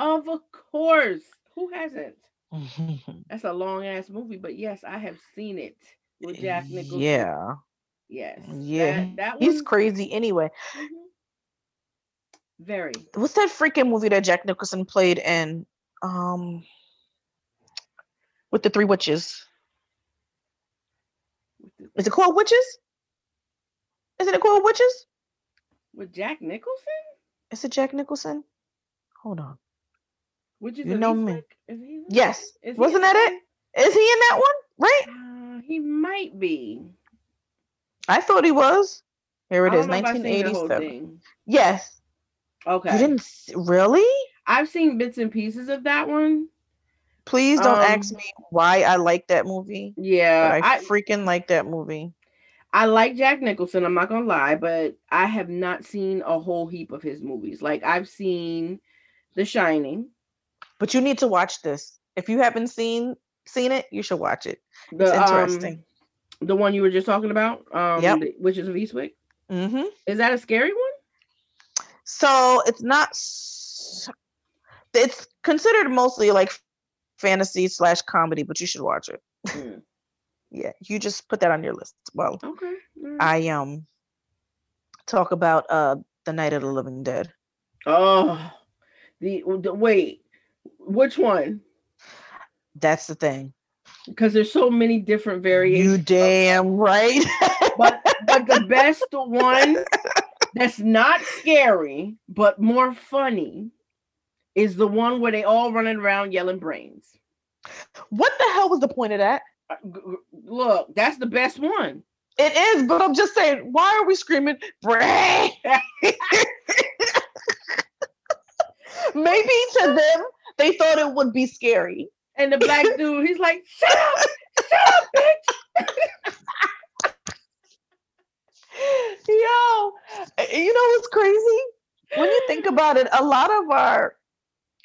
Of course. Who hasn't? That's a long ass movie, but yes, I have seen it with Jack Nicholson. Yeah. Yes. Yeah. That, that He's crazy anyway. Mm-hmm. Very. What's that freaking movie that Jack Nicholson played in? Um with the three witches. Is it called Witches? Isn't it called Witches? With Jack Nicholson? Is it Jack Nicholson? Hold on. Which is you know me. yes. Is Wasn't that it? Is he in that one? Right? Uh, he might be. I thought he was. Here it is, 1987. Yes. Okay. You didn't really? I've seen bits and pieces of that one. Please don't um, ask me why I like that movie. Yeah, I, I freaking like that movie. I like Jack Nicholson. I'm not gonna lie, but I have not seen a whole heap of his movies. Like I've seen The Shining. But you need to watch this. If you haven't seen seen it, you should watch it. The, it's interesting. Um, the one you were just talking about, um, yep. Witches of Eastwick. Mm-hmm. Is that a scary one? So it's not. It's considered mostly like fantasy slash comedy, but you should watch it. Mm. yeah, you just put that on your list. Well, okay. Right. I um talk about uh the Night of the Living Dead. Oh, the, the wait. Which one? That's the thing. Because there's so many different variations. You damn right. but but the best one that's not scary but more funny is the one where they all running around yelling brains. What the hell was the point of that? Uh, look, that's the best one. It is, but I'm just saying, why are we screaming brain? Maybe to them they thought it would be scary. And the black dude, he's like, shut up, shut up, bitch. Yo, eh, you know what's crazy? When you think about it, a lot of our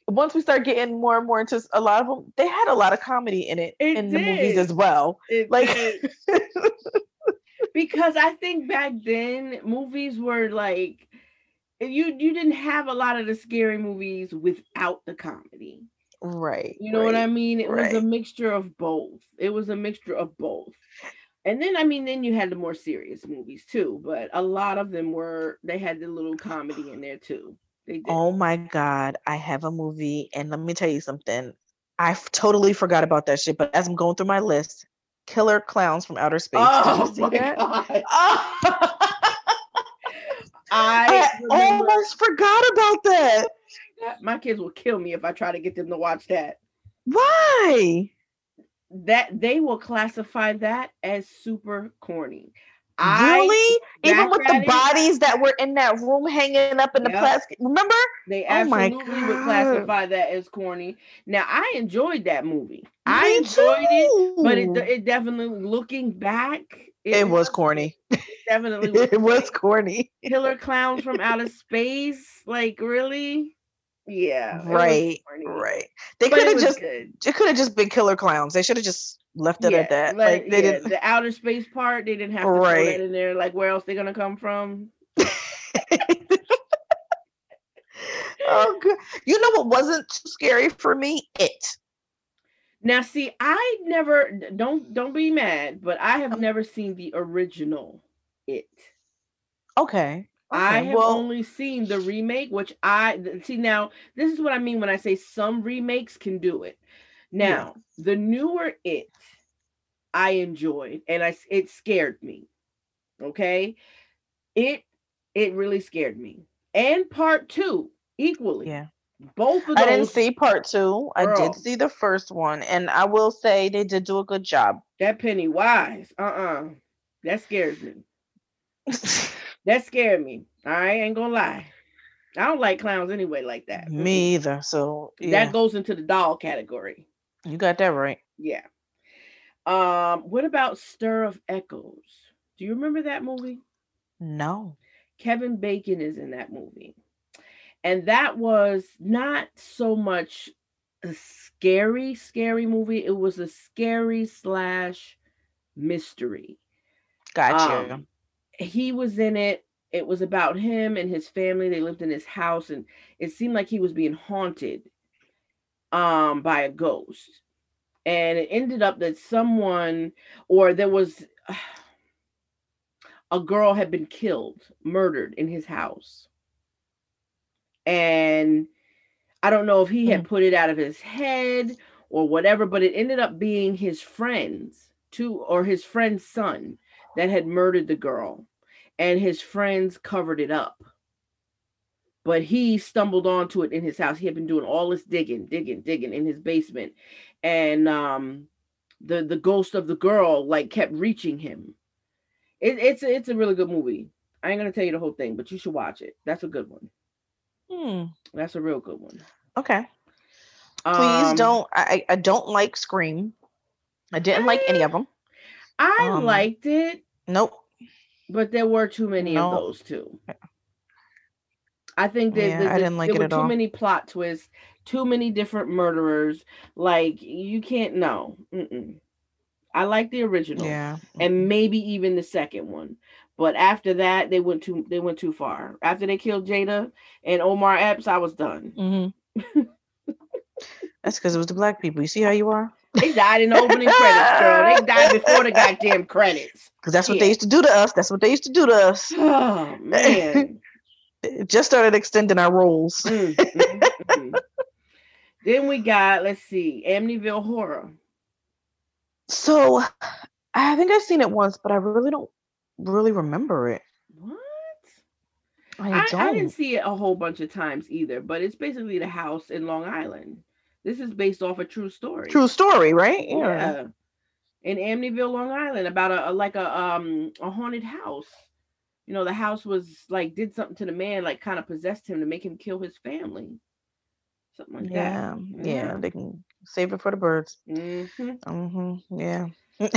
once we start getting more and more into a lot of them, they had a lot of comedy in it, it in did. the movies as well. It like because I think back then movies were like you you didn't have a lot of the scary movies without the comedy. Right. You know right, what I mean? It right. was a mixture of both. It was a mixture of both. And then I mean then you had the more serious movies too, but a lot of them were they had the little comedy in there too. Oh my god, I have a movie and let me tell you something. I totally forgot about that shit, but as I'm going through my list, Killer Clowns from Outer Space. Oh my that? god. Oh. I, I almost forgot about that. My kids will kill me if I try to get them to watch that. Why? That they will classify that as super corny. really? Even with the bodies that were in that room hanging up in the plastic. Remember? They oh absolutely oh would classify that as corny. Now I enjoyed that movie. Me I enjoyed too. it, but it, it definitely looking back, it, it was, corny. Definitely, was it was corny. Killer clowns from outer space, like really? Yeah, right, right. They could have just good. it could have just been killer clowns. They should have just left it yeah, at that. Like, like they yeah, didn't the outer space part. They didn't have to right. throw that in there. Like where else they gonna come from? oh, good. You know what wasn't scary for me? It. Now, see, I never don't don't be mad, but I have oh. never seen the original It. Okay. Okay, I have well, only seen the remake, which I see now. This is what I mean when I say some remakes can do it. Now, yeah. the newer It, I enjoyed, and I it scared me. Okay, it it really scared me, and part two equally. Yeah, both of those. I didn't see part two. Girl, I did see the first one, and I will say they did do a good job. That Pennywise, uh uh-uh. uh, that scares me. that scared me. I ain't gonna lie. I don't like clowns anyway, like that. Me either. So yeah. that goes into the doll category. You got that right. Yeah. Um, what about Stir of Echoes? Do you remember that movie? No. Kevin Bacon is in that movie. And that was not so much a scary, scary movie. It was a scary slash mystery. Gotcha. Um, he was in it. It was about him and his family. They lived in his house, and it seemed like he was being haunted um, by a ghost. And it ended up that someone, or there was a girl had been killed, murdered in his house. And I don't know if he had mm. put it out of his head or whatever, but it ended up being his friends, too, or his friend's son that had murdered the girl and his friends covered it up. But he stumbled onto it in his house. He had been doing all this digging digging digging in his basement and um the the ghost of the girl like kept reaching him. It, it's it's a really good movie. I ain't gonna tell you the whole thing but you should watch it. That's a good one hmm. that's a real good one okay please um, don't i i don't like scream i didn't I, like any of them i um, liked it nope but there were too many no. of those too. I think that, yeah, that, I didn't like there were too all. many plot twists, too many different murderers. Like you can't know. I like the original, yeah, and maybe even the second one. But after that, they went too they went too far. After they killed Jada and Omar Epps, I was done. Mm-hmm. That's because it was the black people. You see how you are? They died in the opening credits, girl. They died before the goddamn credits. Because that's what yeah. they used to do to us. That's what they used to do to us. Oh man. just started extending our roles. mm, mm, mm. Then we got, let's see, Amityville Horror. So I think I've seen it once, but I really don't really remember it. What? I, I, I, didn't see it a whole bunch of times either, but it's basically the house in Long Island. This is based off a true story. True story, right? Yeah. yeah. In Amityville, Long Island, about a, a like a um a haunted house. You know, the house was like did something to the man, like kind of possessed him to make him kill his family. Something like yeah, that. Yeah, yeah. They can save it for the birds. Mm-hmm. Mm-hmm. Yeah.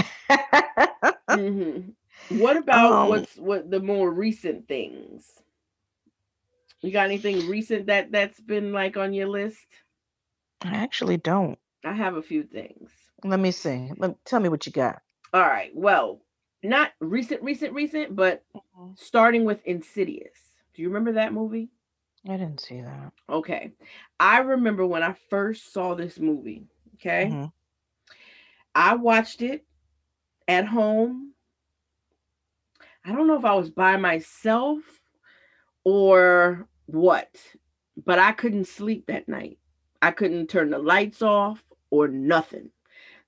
mm-hmm. What about um, what's what the more recent things? You got anything recent that that's been like on your list? I actually don't. I have a few things. Let me see. Let tell me what you got. All right. Well, not recent, recent, recent, but mm-hmm. starting with Insidious. Do you remember that movie? I didn't see that. Okay. I remember when I first saw this movie. Okay. Mm-hmm. I watched it at home. I don't know if I was by myself or what, but I couldn't sleep that night. I couldn't turn the lights off or nothing.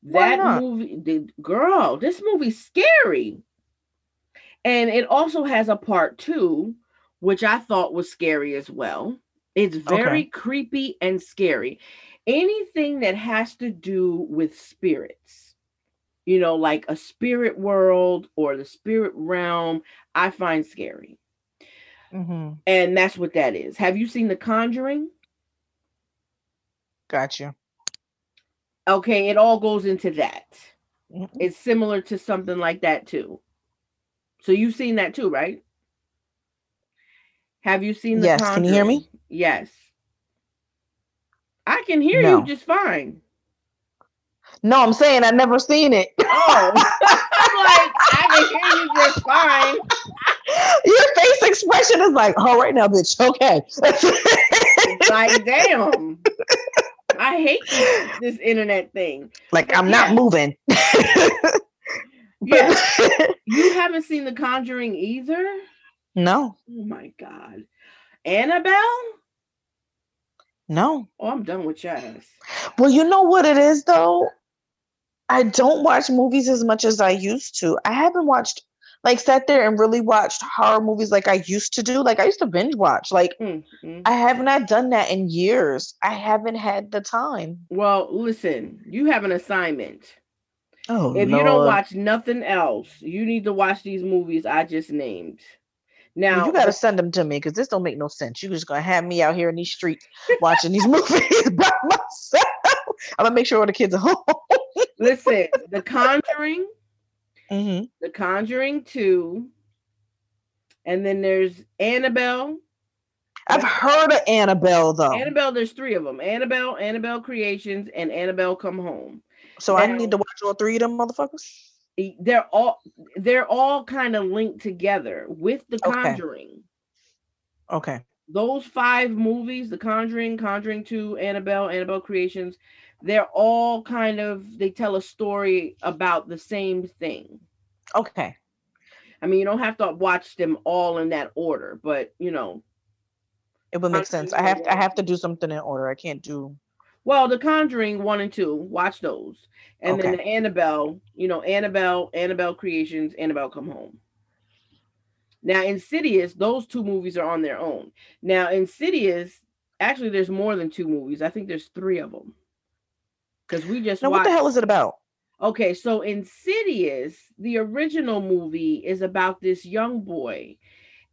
That movie, the girl, this movie's scary. And it also has a part two, which I thought was scary as well. It's very okay. creepy and scary. Anything that has to do with spirits, you know, like a spirit world or the spirit realm, I find scary. Mm-hmm. And that's what that is. Have you seen The Conjuring? Gotcha. Okay, it all goes into that. Mm-hmm. It's similar to something like that too. So you've seen that too, right? Have you seen the Yes, Conjuring? can you hear me? Yes. I can hear no. you just fine. No, I'm saying I never seen it. Oh, I'm like, I can hear you just fine. Your face expression is like, oh, right now, bitch. Okay. like, damn. I hate this, this internet thing. Like, I'm yeah. not moving. yeah. you haven't seen The Conjuring either? No. Oh my God. Annabelle? No. Oh, I'm done with your ass. Well, you know what it is though? I don't watch movies as much as I used to. I haven't watched like sat there and really watched horror movies like I used to do. Like I used to binge watch. Like mm-hmm. I have not done that in years. I haven't had the time. Well, listen, you have an assignment. Oh, if Lord. you don't watch nothing else, you need to watch these movies I just named. Now you got to send them to me because this don't make no sense. You're just gonna have me out here in these streets watching these movies by myself. I'm gonna make sure all the kids are home. Listen, The Conjuring, mm-hmm. The Conjuring Two, and then there's Annabelle. I've heard of Annabelle though. Annabelle, there's three of them: Annabelle, Annabelle Creations, and Annabelle Come Home. So now, I need to watch all three of them, motherfuckers. They're all they're all kind of linked together with The Conjuring. Okay. okay. Those five movies: The Conjuring, Conjuring Two, Annabelle, Annabelle Creations they're all kind of they tell a story about the same thing. Okay. I mean, you don't have to watch them all in that order, but you know, it would make sense. I have to, I have to do something in order. I can't do. Well, The Conjuring one and two, watch those, and okay. then the Annabelle. You know, Annabelle, Annabelle Creations, Annabelle Come Home. Now, Insidious, those two movies are on their own. Now, Insidious, actually, there's more than two movies. I think there's three of them because we just now, watched... what the hell is it about? Okay, so Insidious, the original movie, is about this young boy,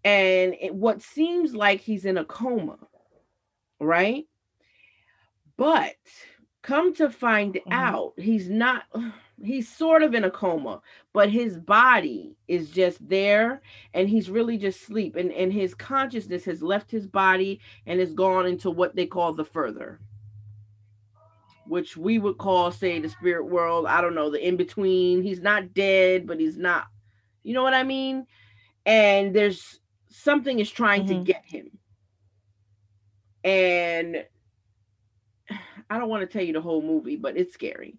and it, what seems like he's in a coma, right? But come to find mm-hmm. out, he's not. He's sort of in a coma, but his body is just there, and he's really just sleep, and and his consciousness has left his body and has gone into what they call the further which we would call, say, the spirit world. I don't know, the in between. He's not dead, but he's not, you know what I mean? And there's something is trying mm-hmm. to get him. And I don't want to tell you the whole movie, but it's scary.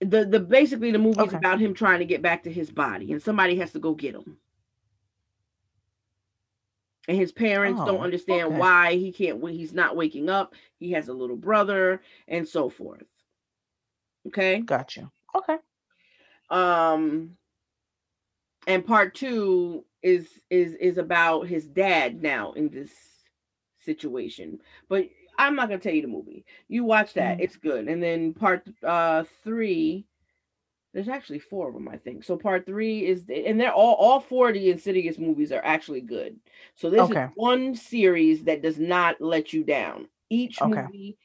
The the basically the movie is okay. about him trying to get back to his body, and somebody has to go get him and his parents oh, don't understand okay. why he can't he's not waking up he has a little brother and so forth. Okay? Gotcha. Okay. Um and part two is is is about his dad now in this situation. But i'm not gonna tell you the movie. You watch that mm. it's good. And then part uh three there's actually four of them, I think. So part three is, and they're all all four of the Insidious movies are actually good. So this okay. is one series that does not let you down. Each okay. movie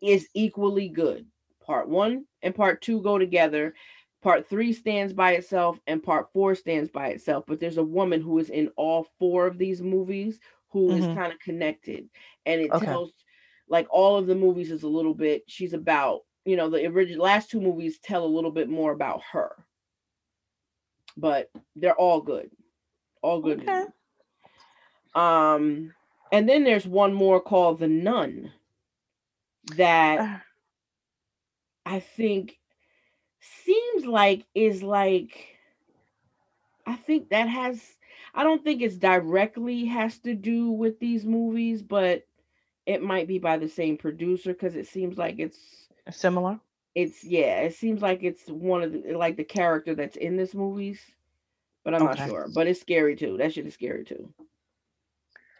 is equally good. Part one and part two go together. Part three stands by itself, and part four stands by itself. But there's a woman who is in all four of these movies who mm-hmm. is kind of connected, and it okay. tells like all of the movies is a little bit. She's about you know the original last two movies tell a little bit more about her. But they're all good. All good okay. um and then there's one more called the nun that i think seems like is like i think that has i don't think it's directly has to do with these movies but it might be by the same producer because it seems like it's Similar. It's yeah. It seems like it's one of the like the character that's in this movies, but I'm okay. not sure. But it's scary too. That shit is scary too.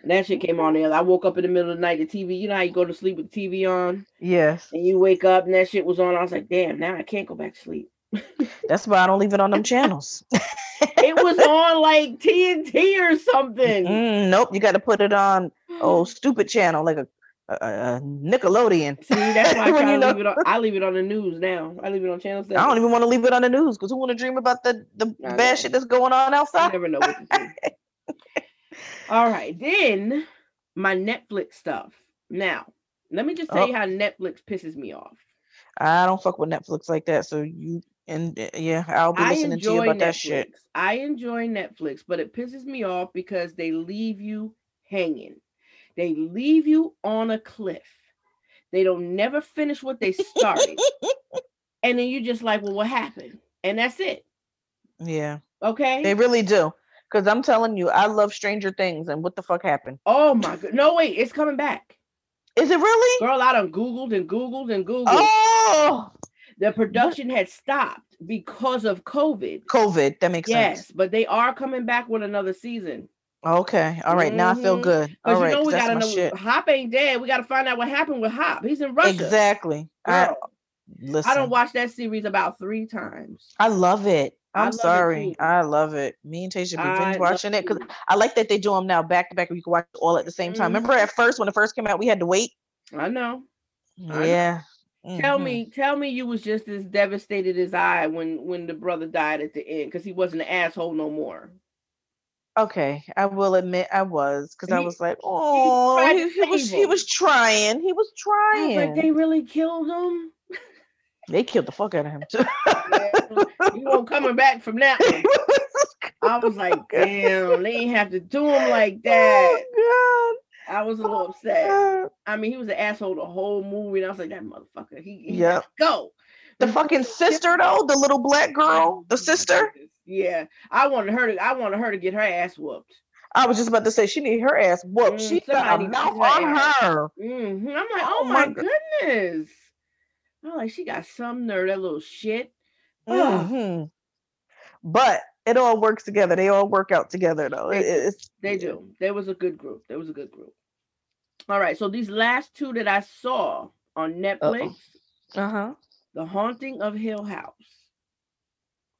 that shit came on there. I woke up in the middle of the night. The TV, you know how you go to sleep with the TV on. Yes. And you wake up and that shit was on. I was like, damn. Now I can't go back to sleep. That's why I don't leave it on them channels. it was on like TNT or something. Mm, nope, you got to put it on oh stupid channel like a, a, a Nickelodeon. See, that's why I try to know. leave it on. I leave it on the news now. I leave it on channel. 7. I don't even want to leave it on the news because who want to dream about the the bad shit that's going on outside? I never know what to do. All right, then my Netflix stuff. Now, let me just tell oh. you how Netflix pisses me off. I don't fuck with Netflix like that. So you and uh, yeah, I'll be listening to you about Netflix. that shit. I enjoy Netflix, but it pisses me off because they leave you hanging. They leave you on a cliff. They don't never finish what they started. and then you're just like, well, what happened? And that's it. Yeah. Okay. They really do. Because I'm telling you, I love Stranger Things and what the fuck happened? Oh my god. No, wait, it's coming back. Is it really? Girl, I done Googled and Googled and Googled. Oh, the production had stopped because of COVID. COVID, that makes yes, sense. Yes, but they are coming back with another season. Okay, all right. mm-hmm. Now I feel mm-hmm. good. All you right, know we gotta know shit. Hop ain't dead. We gotta find out what happened with Hop. He's in Russia. Exactly. I, listen. I don't watch that series about three times. I love it. I'm sorry. It I love it. Me and Tasha be binge watching it because I like that they do them now back to back. You can watch all at the same time. Mm-hmm. Remember at first when it first came out, we had to wait. I know. Yeah. Mm-hmm. Tell me, tell me, you was just as devastated as I when when the brother died at the end because he wasn't an asshole no more. Okay, I will admit I was because I was like, oh, he, he, was he was trying, he was trying. Was like they really killed him. They killed the fuck out of him too. yeah, he won't coming back from that. I was like, damn, they ain't have to do him like oh, that. Oh, I was a little oh, upset. I mean, he was an asshole the whole movie, and I was like, that motherfucker. He, he yeah, go. The fucking sister though, the little black girl, the sister. Yeah, I wanted her to. I wanted her to get her ass whooped. I was just about to say she need her ass whooped. Mm, she got a mouth on her. Mm-hmm. I'm like, oh, oh my, my goodness. I'm like, she got some nerve, that little shit. Mm-hmm. But it all works together. They all work out together though. They, it's, they do. There was a good group. There was a good group. All right. So these last two that I saw on Netflix. Uh huh. The Haunting of Hill House.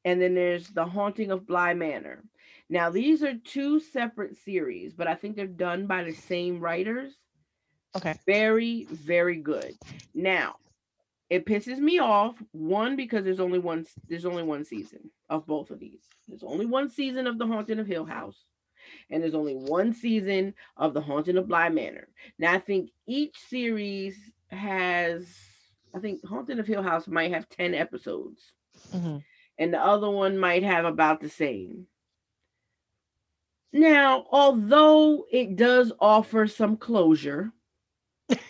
And then there's The Haunting of Bly Manor. Now, these are two separate series, but I think they're done by the same writers. Okay. Very, very good. Now, it pisses me off one because there's only one there's only one season of both of these there's only one season of the haunting of hill house and there's only one season of the haunting of bly manor now i think each series has i think haunting of hill house might have 10 episodes mm-hmm. And the other one might have about the same now although it does offer some closure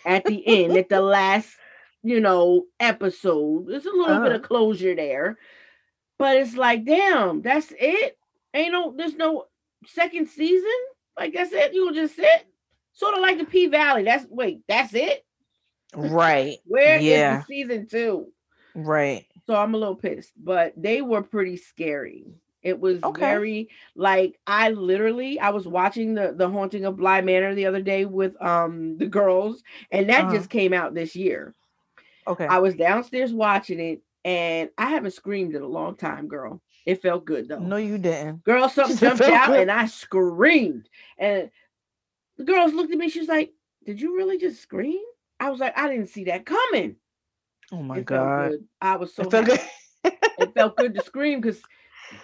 at the end at the last you know, episode. There's a little uh bit of uh-huh. closure there. But it's like, damn, that's it. Ain't no, there's no second season. Like I said, you'll just sit. Sort of like the P Valley. That's wait, that's it. Right. Where yeah. is season two? Right. So I'm a little pissed, but they were pretty scary. It was okay. very like I literally I was watching the the haunting of Bly Manor the other day with um the girls, and that uh-huh. just came out this year. Okay. I was downstairs watching it and I haven't screamed in a long time, girl. It felt good though. No, you didn't. Girl, something jumped out good. and I screamed. And the girls looked at me. She was like, Did you really just scream? I was like, I didn't see that coming. Oh my it god. I was so it felt, good. it felt good to scream because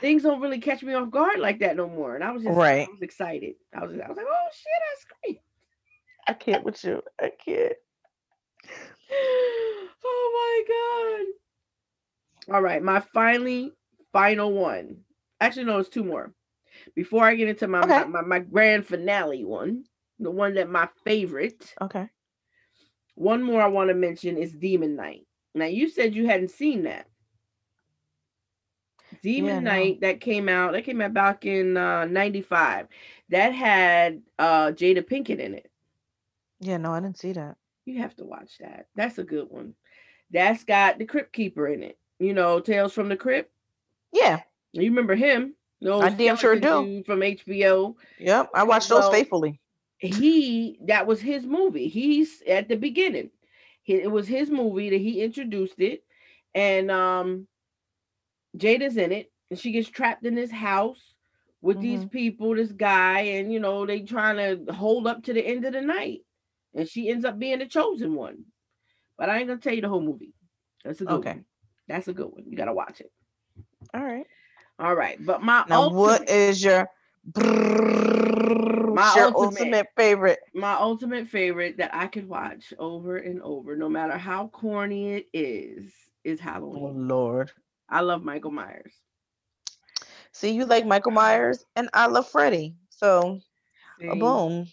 things don't really catch me off guard like that no more. And I was just right. I was excited. I was I was like, oh shit, I screamed. I can't with you. I can't. oh my god. All right, my finally final one. Actually, no, it's two more. Before I get into my, okay. my, my, my grand finale one, the one that my favorite. Okay. One more I want to mention is Demon Knight. Now you said you hadn't seen that. Demon yeah, Knight no. that came out that came out back in uh 95. That had uh Jada Pinkett in it. Yeah, no, I didn't see that. You have to watch that. That's a good one. That's got the Crypt Keeper in it. You know, Tales from the Crypt. Yeah. You remember him? Those I damn sure do. From HBO. Yep, I watched those faithfully. He that was his movie. He's at the beginning. It was his movie that he introduced it, and um, Jada's in it, and she gets trapped in this house with mm-hmm. these people, this guy, and you know, they trying to hold up to the end of the night. And she ends up being the chosen one. But I ain't gonna tell you the whole movie. That's a good okay. one. That's a good one. You gotta watch it. All right. All right. But my now, ultimate, what is your my ultimate, ultimate, favorite? My ultimate favorite that I could watch over and over, no matter how corny it is, is Halloween. Oh Lord. I love Michael Myers. See, you like Michael Myers, and I love Freddy. So, boom.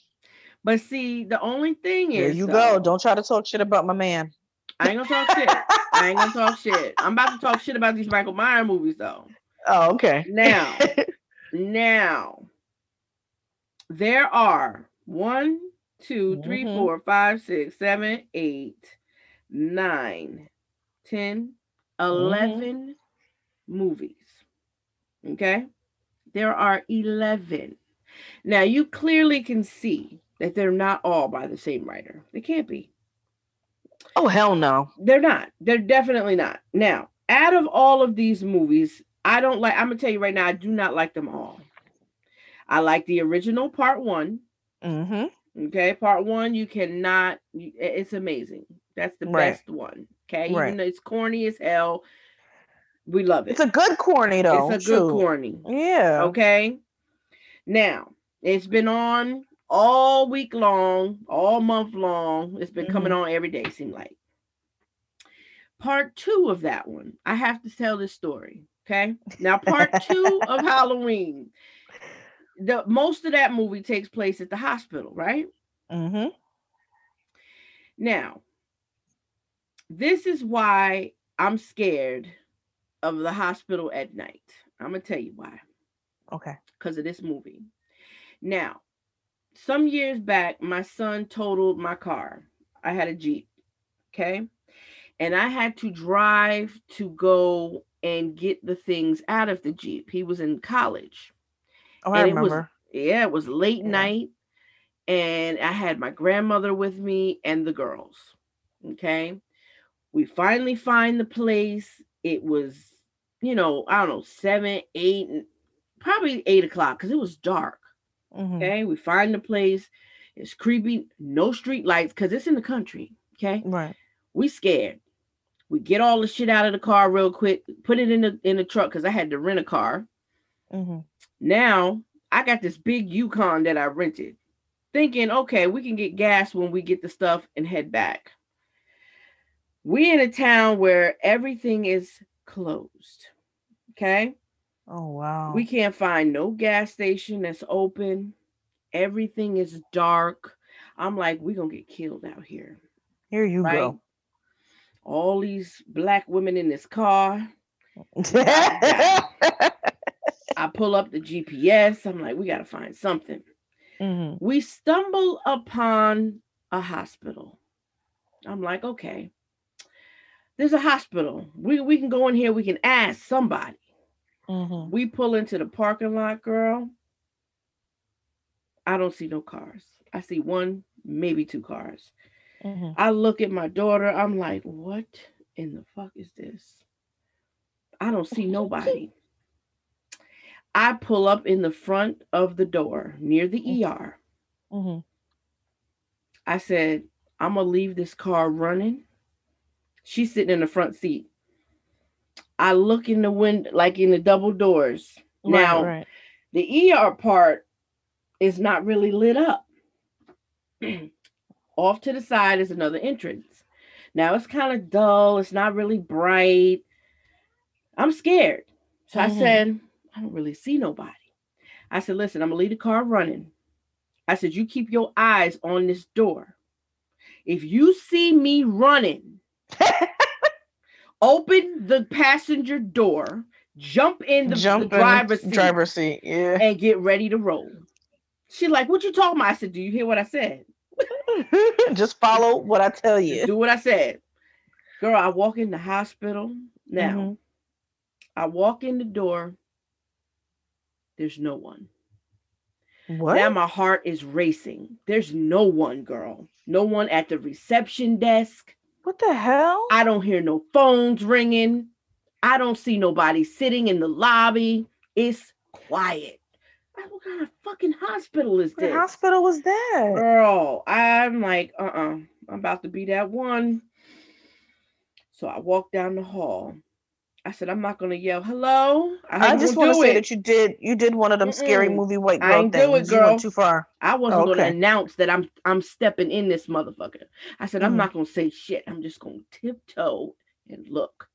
But see, the only thing is, there you though, go. Don't try to talk shit about my man. I ain't gonna talk shit. I ain't gonna talk shit. I'm about to talk shit about these Michael Myers movies, though. Oh, okay. Now, now, there are one, two, three, mm-hmm. four, five, six, seven, eight, nine, ten, eleven mm-hmm. movies. Okay. There are 11. Now you clearly can see that they're not all by the same writer. They can't be. Oh, hell no. They're not. They're definitely not. Now, out of all of these movies, I don't like, I'm going to tell you right now, I do not like them all. I like the original part one. Mm-hmm. Okay. Part one, you cannot, it's amazing. That's the right. best one. Okay. Right. Even though it's corny as hell, we love it. It's a good corny though. It's a good corny. Yeah. Okay. Now it's been on all week long, all month long. It's been mm-hmm. coming on every day. Seem like. Part two of that one, I have to tell this story. Okay. Now, part two of Halloween. The most of that movie takes place at the hospital, right? Mm-hmm. Now, this is why I'm scared of the hospital at night. I'm gonna tell you why. Okay. Because of this movie. Now, some years back, my son totaled my car. I had a Jeep. Okay. And I had to drive to go and get the things out of the Jeep. He was in college. Oh, I remember. It was, yeah, it was late yeah. night. And I had my grandmother with me and the girls. Okay. We finally find the place. It was you know, I don't know, seven, eight, probably eight o'clock because it was dark. Mm-hmm. Okay, we find the place. It's creepy, no street lights because it's in the country. Okay, right. We scared. We get all the shit out of the car real quick, put it in the in the truck because I had to rent a car. Mm-hmm. Now I got this big Yukon that I rented, thinking, okay, we can get gas when we get the stuff and head back. We in a town where everything is closed. Okay. Oh wow. We can't find no gas station that's open. Everything is dark. I'm like, we're gonna get killed out here. Here you right? go. All these black women in this car. I pull up the GPS. I'm like, we gotta find something. Mm-hmm. We stumble upon a hospital. I'm like, okay, there's a hospital. We we can go in here. We can ask somebody. Mm-hmm. We pull into the parking lot, girl. I don't see no cars. I see one, maybe two cars. Mm-hmm. I look at my daughter. I'm like, what in the fuck is this? I don't see nobody. I pull up in the front of the door near the mm-hmm. ER. Mm-hmm. I said, I'm going to leave this car running. She's sitting in the front seat. I look in the window, like in the double doors. Right, now, right. the ER part is not really lit up. Off to the side is another entrance. Now it's kind of dull, it's not really bright. I'm scared. So mm-hmm. I said, I don't really see nobody. I said, listen, I'm gonna leave the car running. I said, you keep your eyes on this door. If you see me running, open the passenger door, jump in the, jump the driver's seat, driver's seat, yeah, and get ready to roll. She's like, "What you talking about?" I said, "Do you hear what I said?" Just follow what I tell you. Just do what I said, girl. I walk in the hospital now. Mm-hmm. I walk in the door. There's no one. What? Now my heart is racing. There's no one, girl. No one at the reception desk. What the hell? I don't hear no phones ringing. I don't see nobody sitting in the lobby. It's quiet. What kind of fucking hospital is this? What hospital was that? Girl, I'm like, uh uh-uh. uh. I'm about to be that one. So I walked down the hall. I said, I'm not gonna yell hello. I, I just want to say it. that you did you did one of them Mm-mm. scary movie white girl I ain't things. Do it, girl. You went too far. I wasn't okay. gonna announce that I'm I'm stepping in this motherfucker. I said, I'm mm. not gonna say shit. I'm just gonna tiptoe and look.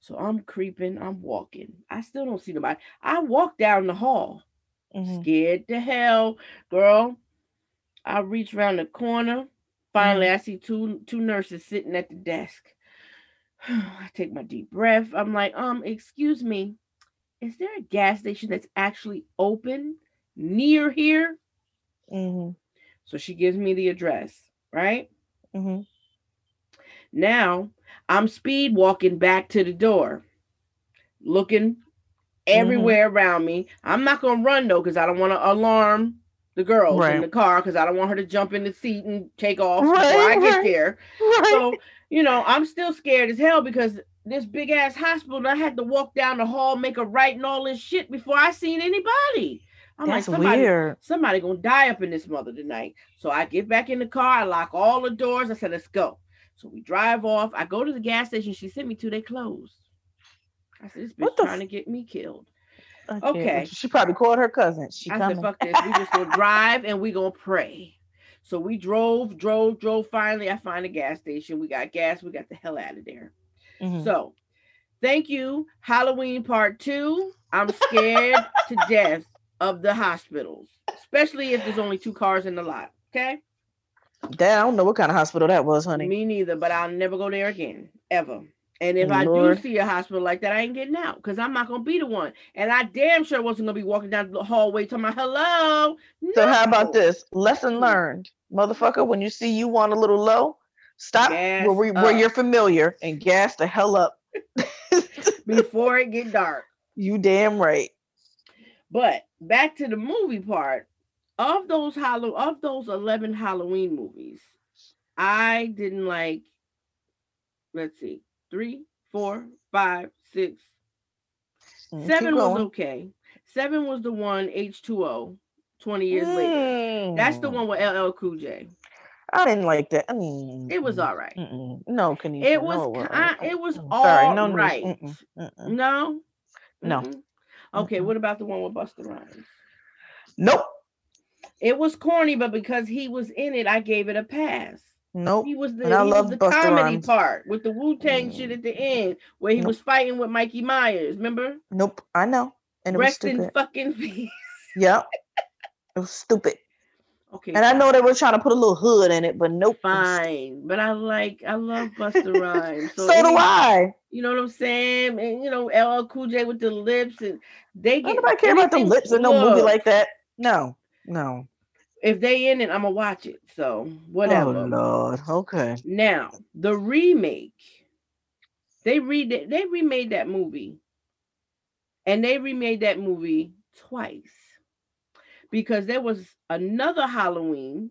So I'm creeping, I'm walking. I still don't see nobody. I walk down the hall, mm-hmm. scared to hell, girl. I reach around the corner. Finally, mm-hmm. I see two two nurses sitting at the desk. I take my deep breath. I'm like, um, excuse me, is there a gas station that's actually open near here? Mm-hmm. So she gives me the address, right? Mm-hmm. Now I'm speed walking back to the door, looking mm-hmm. everywhere mm-hmm. around me. I'm not gonna run though, because I don't want to alarm the girls right. in the car because I don't want her to jump in the seat and take off right, before I right. get there. So, you know, I'm still scared as hell because this big ass hospital, I had to walk down the hall, make a right and all this shit before I seen anybody. I'm That's like, somebody, weird. somebody gonna die up in this mother tonight. So I get back in the car, I lock all the doors. I said, let's go. So we drive off. I go to the gas station she sent me to, they closed. I said, this bitch trying f- to get me killed. Okay. She probably called her cousin. She I coming. said, fuck this. We just gonna drive and we gonna pray. So we drove, drove, drove. Finally, I find a gas station. We got gas. We got the hell out of there. Mm-hmm. So thank you. Halloween part two. I'm scared to death of the hospitals, especially if there's only two cars in the lot. Okay. Dad, I don't know what kind of hospital that was, honey. Me neither, but I'll never go there again. Ever. And if Lord. I do see a hospital like that, I ain't getting out because I'm not gonna be the one. And I damn sure wasn't gonna be walking down the hallway talking about hello. No. So how about this? Lesson mm. learned, motherfucker. When you see you want a little low, stop where, we, where you're familiar and gas the hell up before it get dark. You damn right. But back to the movie part of those Halloween of those 11 Halloween movies, I didn't like. Let's see three, four, five, six, mm, seven was okay. Seven was the one H2O 20 years mm. later. That's the one with LL Cool J. I didn't like that. Mm. It was all right. Mm-mm. No, can you? It was. No, I, it was all Sorry, no, right. Mm-mm. Mm-mm. No. No. Okay. What about the one with Busta Rhymes? Nope. It was corny, but because he was in it, I gave it a pass. Nope. He was the, he was the comedy Rhymes. part with the Wu Tang mm. shit at the end where he nope. was fighting with Mikey Myers. Remember? Nope. I know. And it Rest was in fucking peace. Yep. It was stupid. Okay. And fine. I know they were trying to put a little hood in it, but nope. Fine. But I like I love Busta Rhymes. So, so do I. You know what I'm saying? And you know, LL Cool J with the lips and they get nobody care about the lips in no movie like that. No, no if they in it, I'm gonna watch it. So whatever. Oh Lord. Okay. Now the remake. They read it. They remade that movie, and they remade that movie twice because there was another Halloween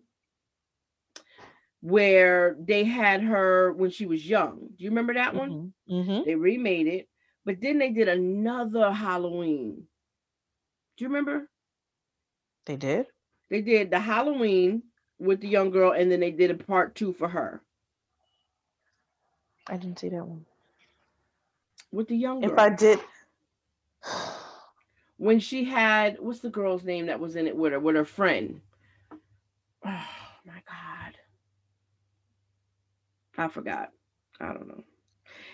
where they had her when she was young. Do you remember that one? Mm-hmm. Mm-hmm. They remade it, but then they did another Halloween. Do you remember? They did. They did the Halloween with the young girl, and then they did a part two for her. I didn't see that one. With the young girl. If I did when she had what's the girl's name that was in it with her with her friend? Oh my god. I forgot. I don't know.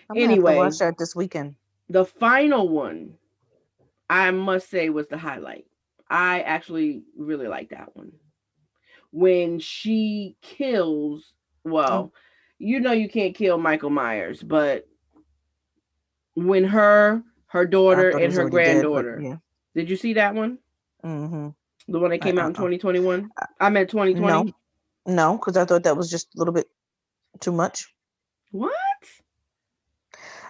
I'm anyway, watch that this weekend. The final one, I must say, was the highlight. I actually really like that one. When she kills, well, oh. you know you can't kill Michael Myers, but when her, her daughter, and her granddaughter. Dead, yeah. Did you see that one? Mm-hmm. The one that came I, out in 2021? I meant 2020. No, no, because I thought that was just a little bit too much. What?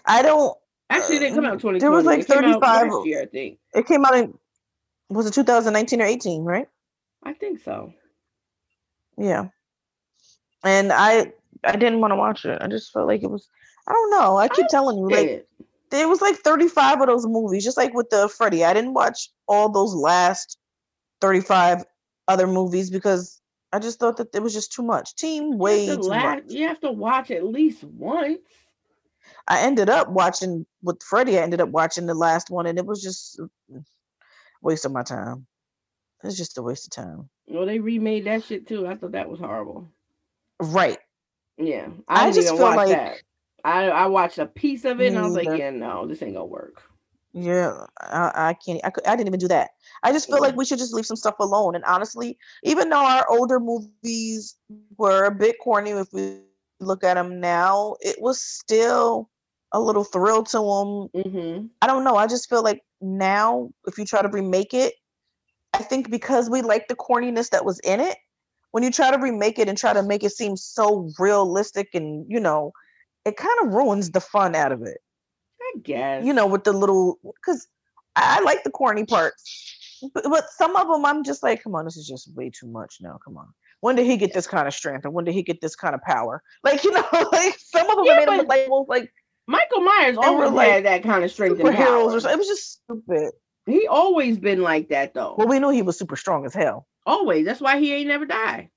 I don't. Actually, it didn't come out in 2020. There was like 35 year, I think. It came out in was it 2019 or 18, right? I think so. Yeah. And I I didn't want to watch it. I just felt like it was I don't know. I keep I telling you like there was like 35 of those movies, just like with the Freddy. I didn't watch all those last 35 other movies because I just thought that it was just too much. Team way too much. You have to watch at least once. I ended up watching with Freddy. I ended up watching the last one, and it was just waste of my time. It's just a waste of time. Well, they remade that shit too. I thought that was horrible. Right. Yeah, I, I just feel like that. I I watched a piece of it and I was like, yeah, no, this ain't gonna work. Yeah, I, I can't. I, I didn't even do that. I just feel yeah. like we should just leave some stuff alone. And honestly, even though our older movies were a bit corny, if we look at them now, it was still a little thrill to them. Mm-hmm. I don't know. I just feel like now, if you try to remake it, I think because we like the corniness that was in it, when you try to remake it and try to make it seem so realistic and you know it kind of ruins the fun out of it. I guess. You know, with the little because I, I like the corny parts, but, but, some of them I'm just like, come on, this is just way too much now. Come on. When did he get this kind of strength? And when did he get this kind of power? Like, you know, like some of them yeah, made him like like Michael Myers always like, had that kind of strength power. Or something. It was just stupid. He always been like that though. Well, we knew he was super strong as hell. Always. That's why he ain't never died.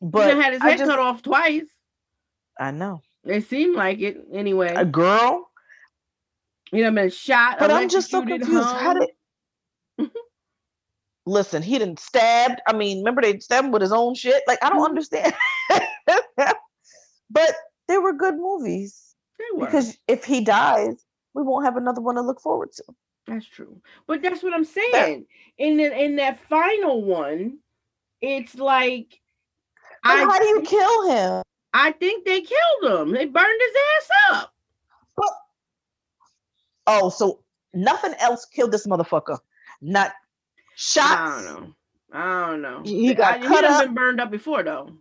But he had his head just, cut off twice. I know. It seemed like it anyway. A girl. You know, been shot. But I'm just so confused. Home. How did? Listen, he didn't stab. I mean, remember they stabbed him with his own shit. Like I don't mm-hmm. understand. but they were good movies. Because if he dies, we won't have another one to look forward to. That's true. But that's what I'm saying. That, in the, in that final one, it's like I, how do you kill him? I think they killed him. They burned his ass up. But, oh, so nothing else killed this motherfucker. Not shots. I don't know. I don't know. He got I, cut he up. been burned up before though.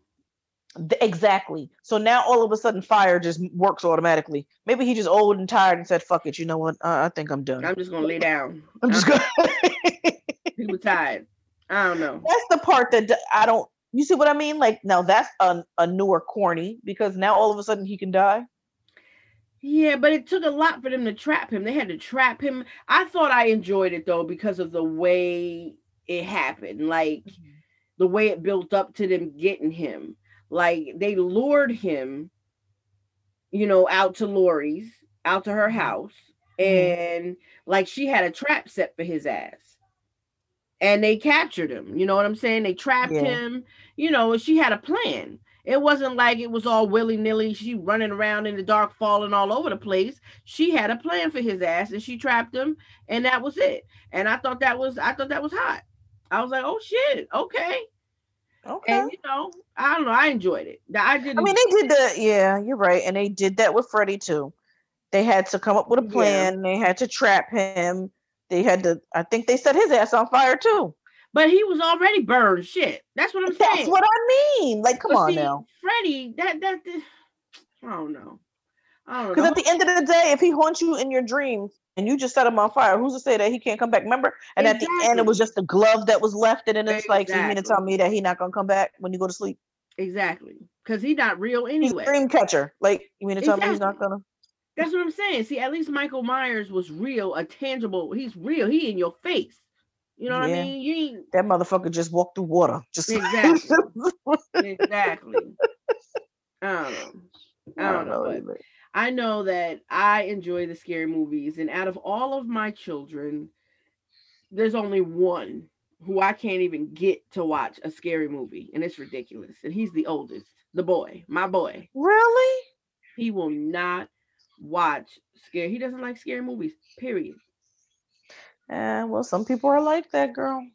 Exactly. So now all of a sudden fire just works automatically. Maybe he just old and tired and said, "Fuck it." You know what? Uh, I think I'm done. I'm just gonna lay down. I'm just gonna. he was tired. I don't know. That's the part that I don't. You see what I mean? Like now that's a, a newer corny because now all of a sudden he can die. Yeah, but it took a lot for them to trap him. They had to trap him. I thought I enjoyed it though because of the way it happened, like mm-hmm. the way it built up to them getting him. Like they lured him, you know, out to Laurie's, out to her mm-hmm. house, mm-hmm. and like she had a trap set for his ass and they captured him. You know what I'm saying? They trapped yeah. him. You know, she had a plan. It wasn't like it was all willy nilly. She running around in the dark, falling all over the place. She had a plan for his ass, and she trapped him, and that was it. And I thought that was, I thought that was hot. I was like, oh shit, okay, okay. And you know, I don't know. I enjoyed it. I did. I mean, they did the yeah. You're right, and they did that with Freddy too. They had to come up with a plan. Yeah. They had to trap him they had to. I think they set his ass on fire too. But he was already burned. Shit, that's what I'm saying. That's what I mean. Like, come but on see, now, Freddy. That that. that I don't know. I don't know. Because at the end of the day, if he haunts you in your dreams and you just set him on fire, who's to say that he can't come back? Remember? And exactly. at the end, it was just the glove that was left, and then it's exactly. like, so you mean to tell me that he not gonna come back when you go to sleep? Exactly. Because he's not real anyway. He's dream catcher. Like, you mean to tell exactly. me he's not gonna? That's what I'm saying. See, at least Michael Myers was real, a tangible. He's real. He in your face. You know what yeah. I mean? You ain't... that motherfucker just walked through water. Just exactly, exactly. Um, I don't know. I don't, know. know I know that I enjoy the scary movies, and out of all of my children, there's only one who I can't even get to watch a scary movie, and it's ridiculous. And he's the oldest, the boy, my boy. Really? He will not watch scary. He doesn't like scary movies. Period. Yeah, well, some people are like that, girl.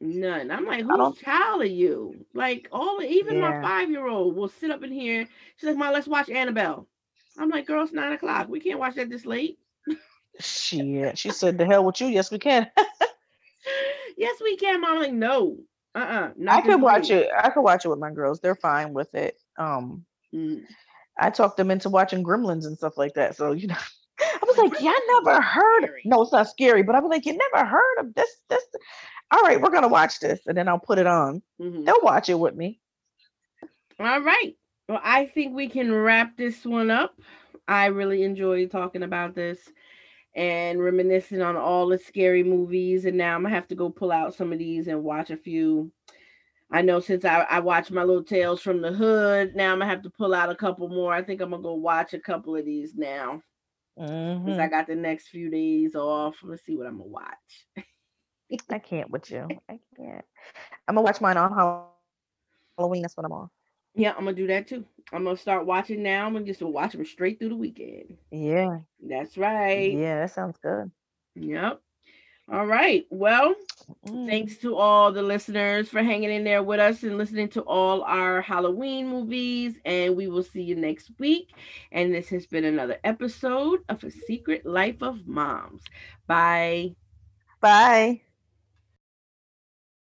None. I'm like, whose child are you? Like, all even yeah. my five year old will sit up in here. She's like, "Mom, let's watch Annabelle." I'm like, "Girl, it's nine o'clock. We can't watch that this late." Shit. She said, "The hell with you? Yes, we can." yes, we can. Mom, I'm like, no. Uh-uh. I could watch it. I could watch it with my girls. They're fine with it. Um. Mm. I talked them into watching Gremlins and stuff like that. So you know, I was like, "Yeah, I never heard." Of, no, it's not scary, but I was like, "You never heard of this? This? All right, we're gonna watch this, and then I'll put it on. Mm-hmm. They'll watch it with me." All right. Well, I think we can wrap this one up. I really enjoyed talking about this and reminiscing on all the scary movies. And now I'm gonna have to go pull out some of these and watch a few. I know since I, I watched my little tales from the hood, now I'm gonna have to pull out a couple more. I think I'm gonna go watch a couple of these now. Mm-hmm. I got the next few days off. Let's see what I'm gonna watch. I can't with you. I can't. I'm gonna watch mine on Halloween. That's what I'm on. Yeah, I'm gonna do that too. I'm gonna start watching now. I'm gonna just watch them straight through the weekend. Yeah, that's right. Yeah, that sounds good. Yep. All right. Well, mm. thanks to all the listeners for hanging in there with us and listening to all our Halloween movies. And we will see you next week. And this has been another episode of A Secret Life of Moms. Bye. Bye.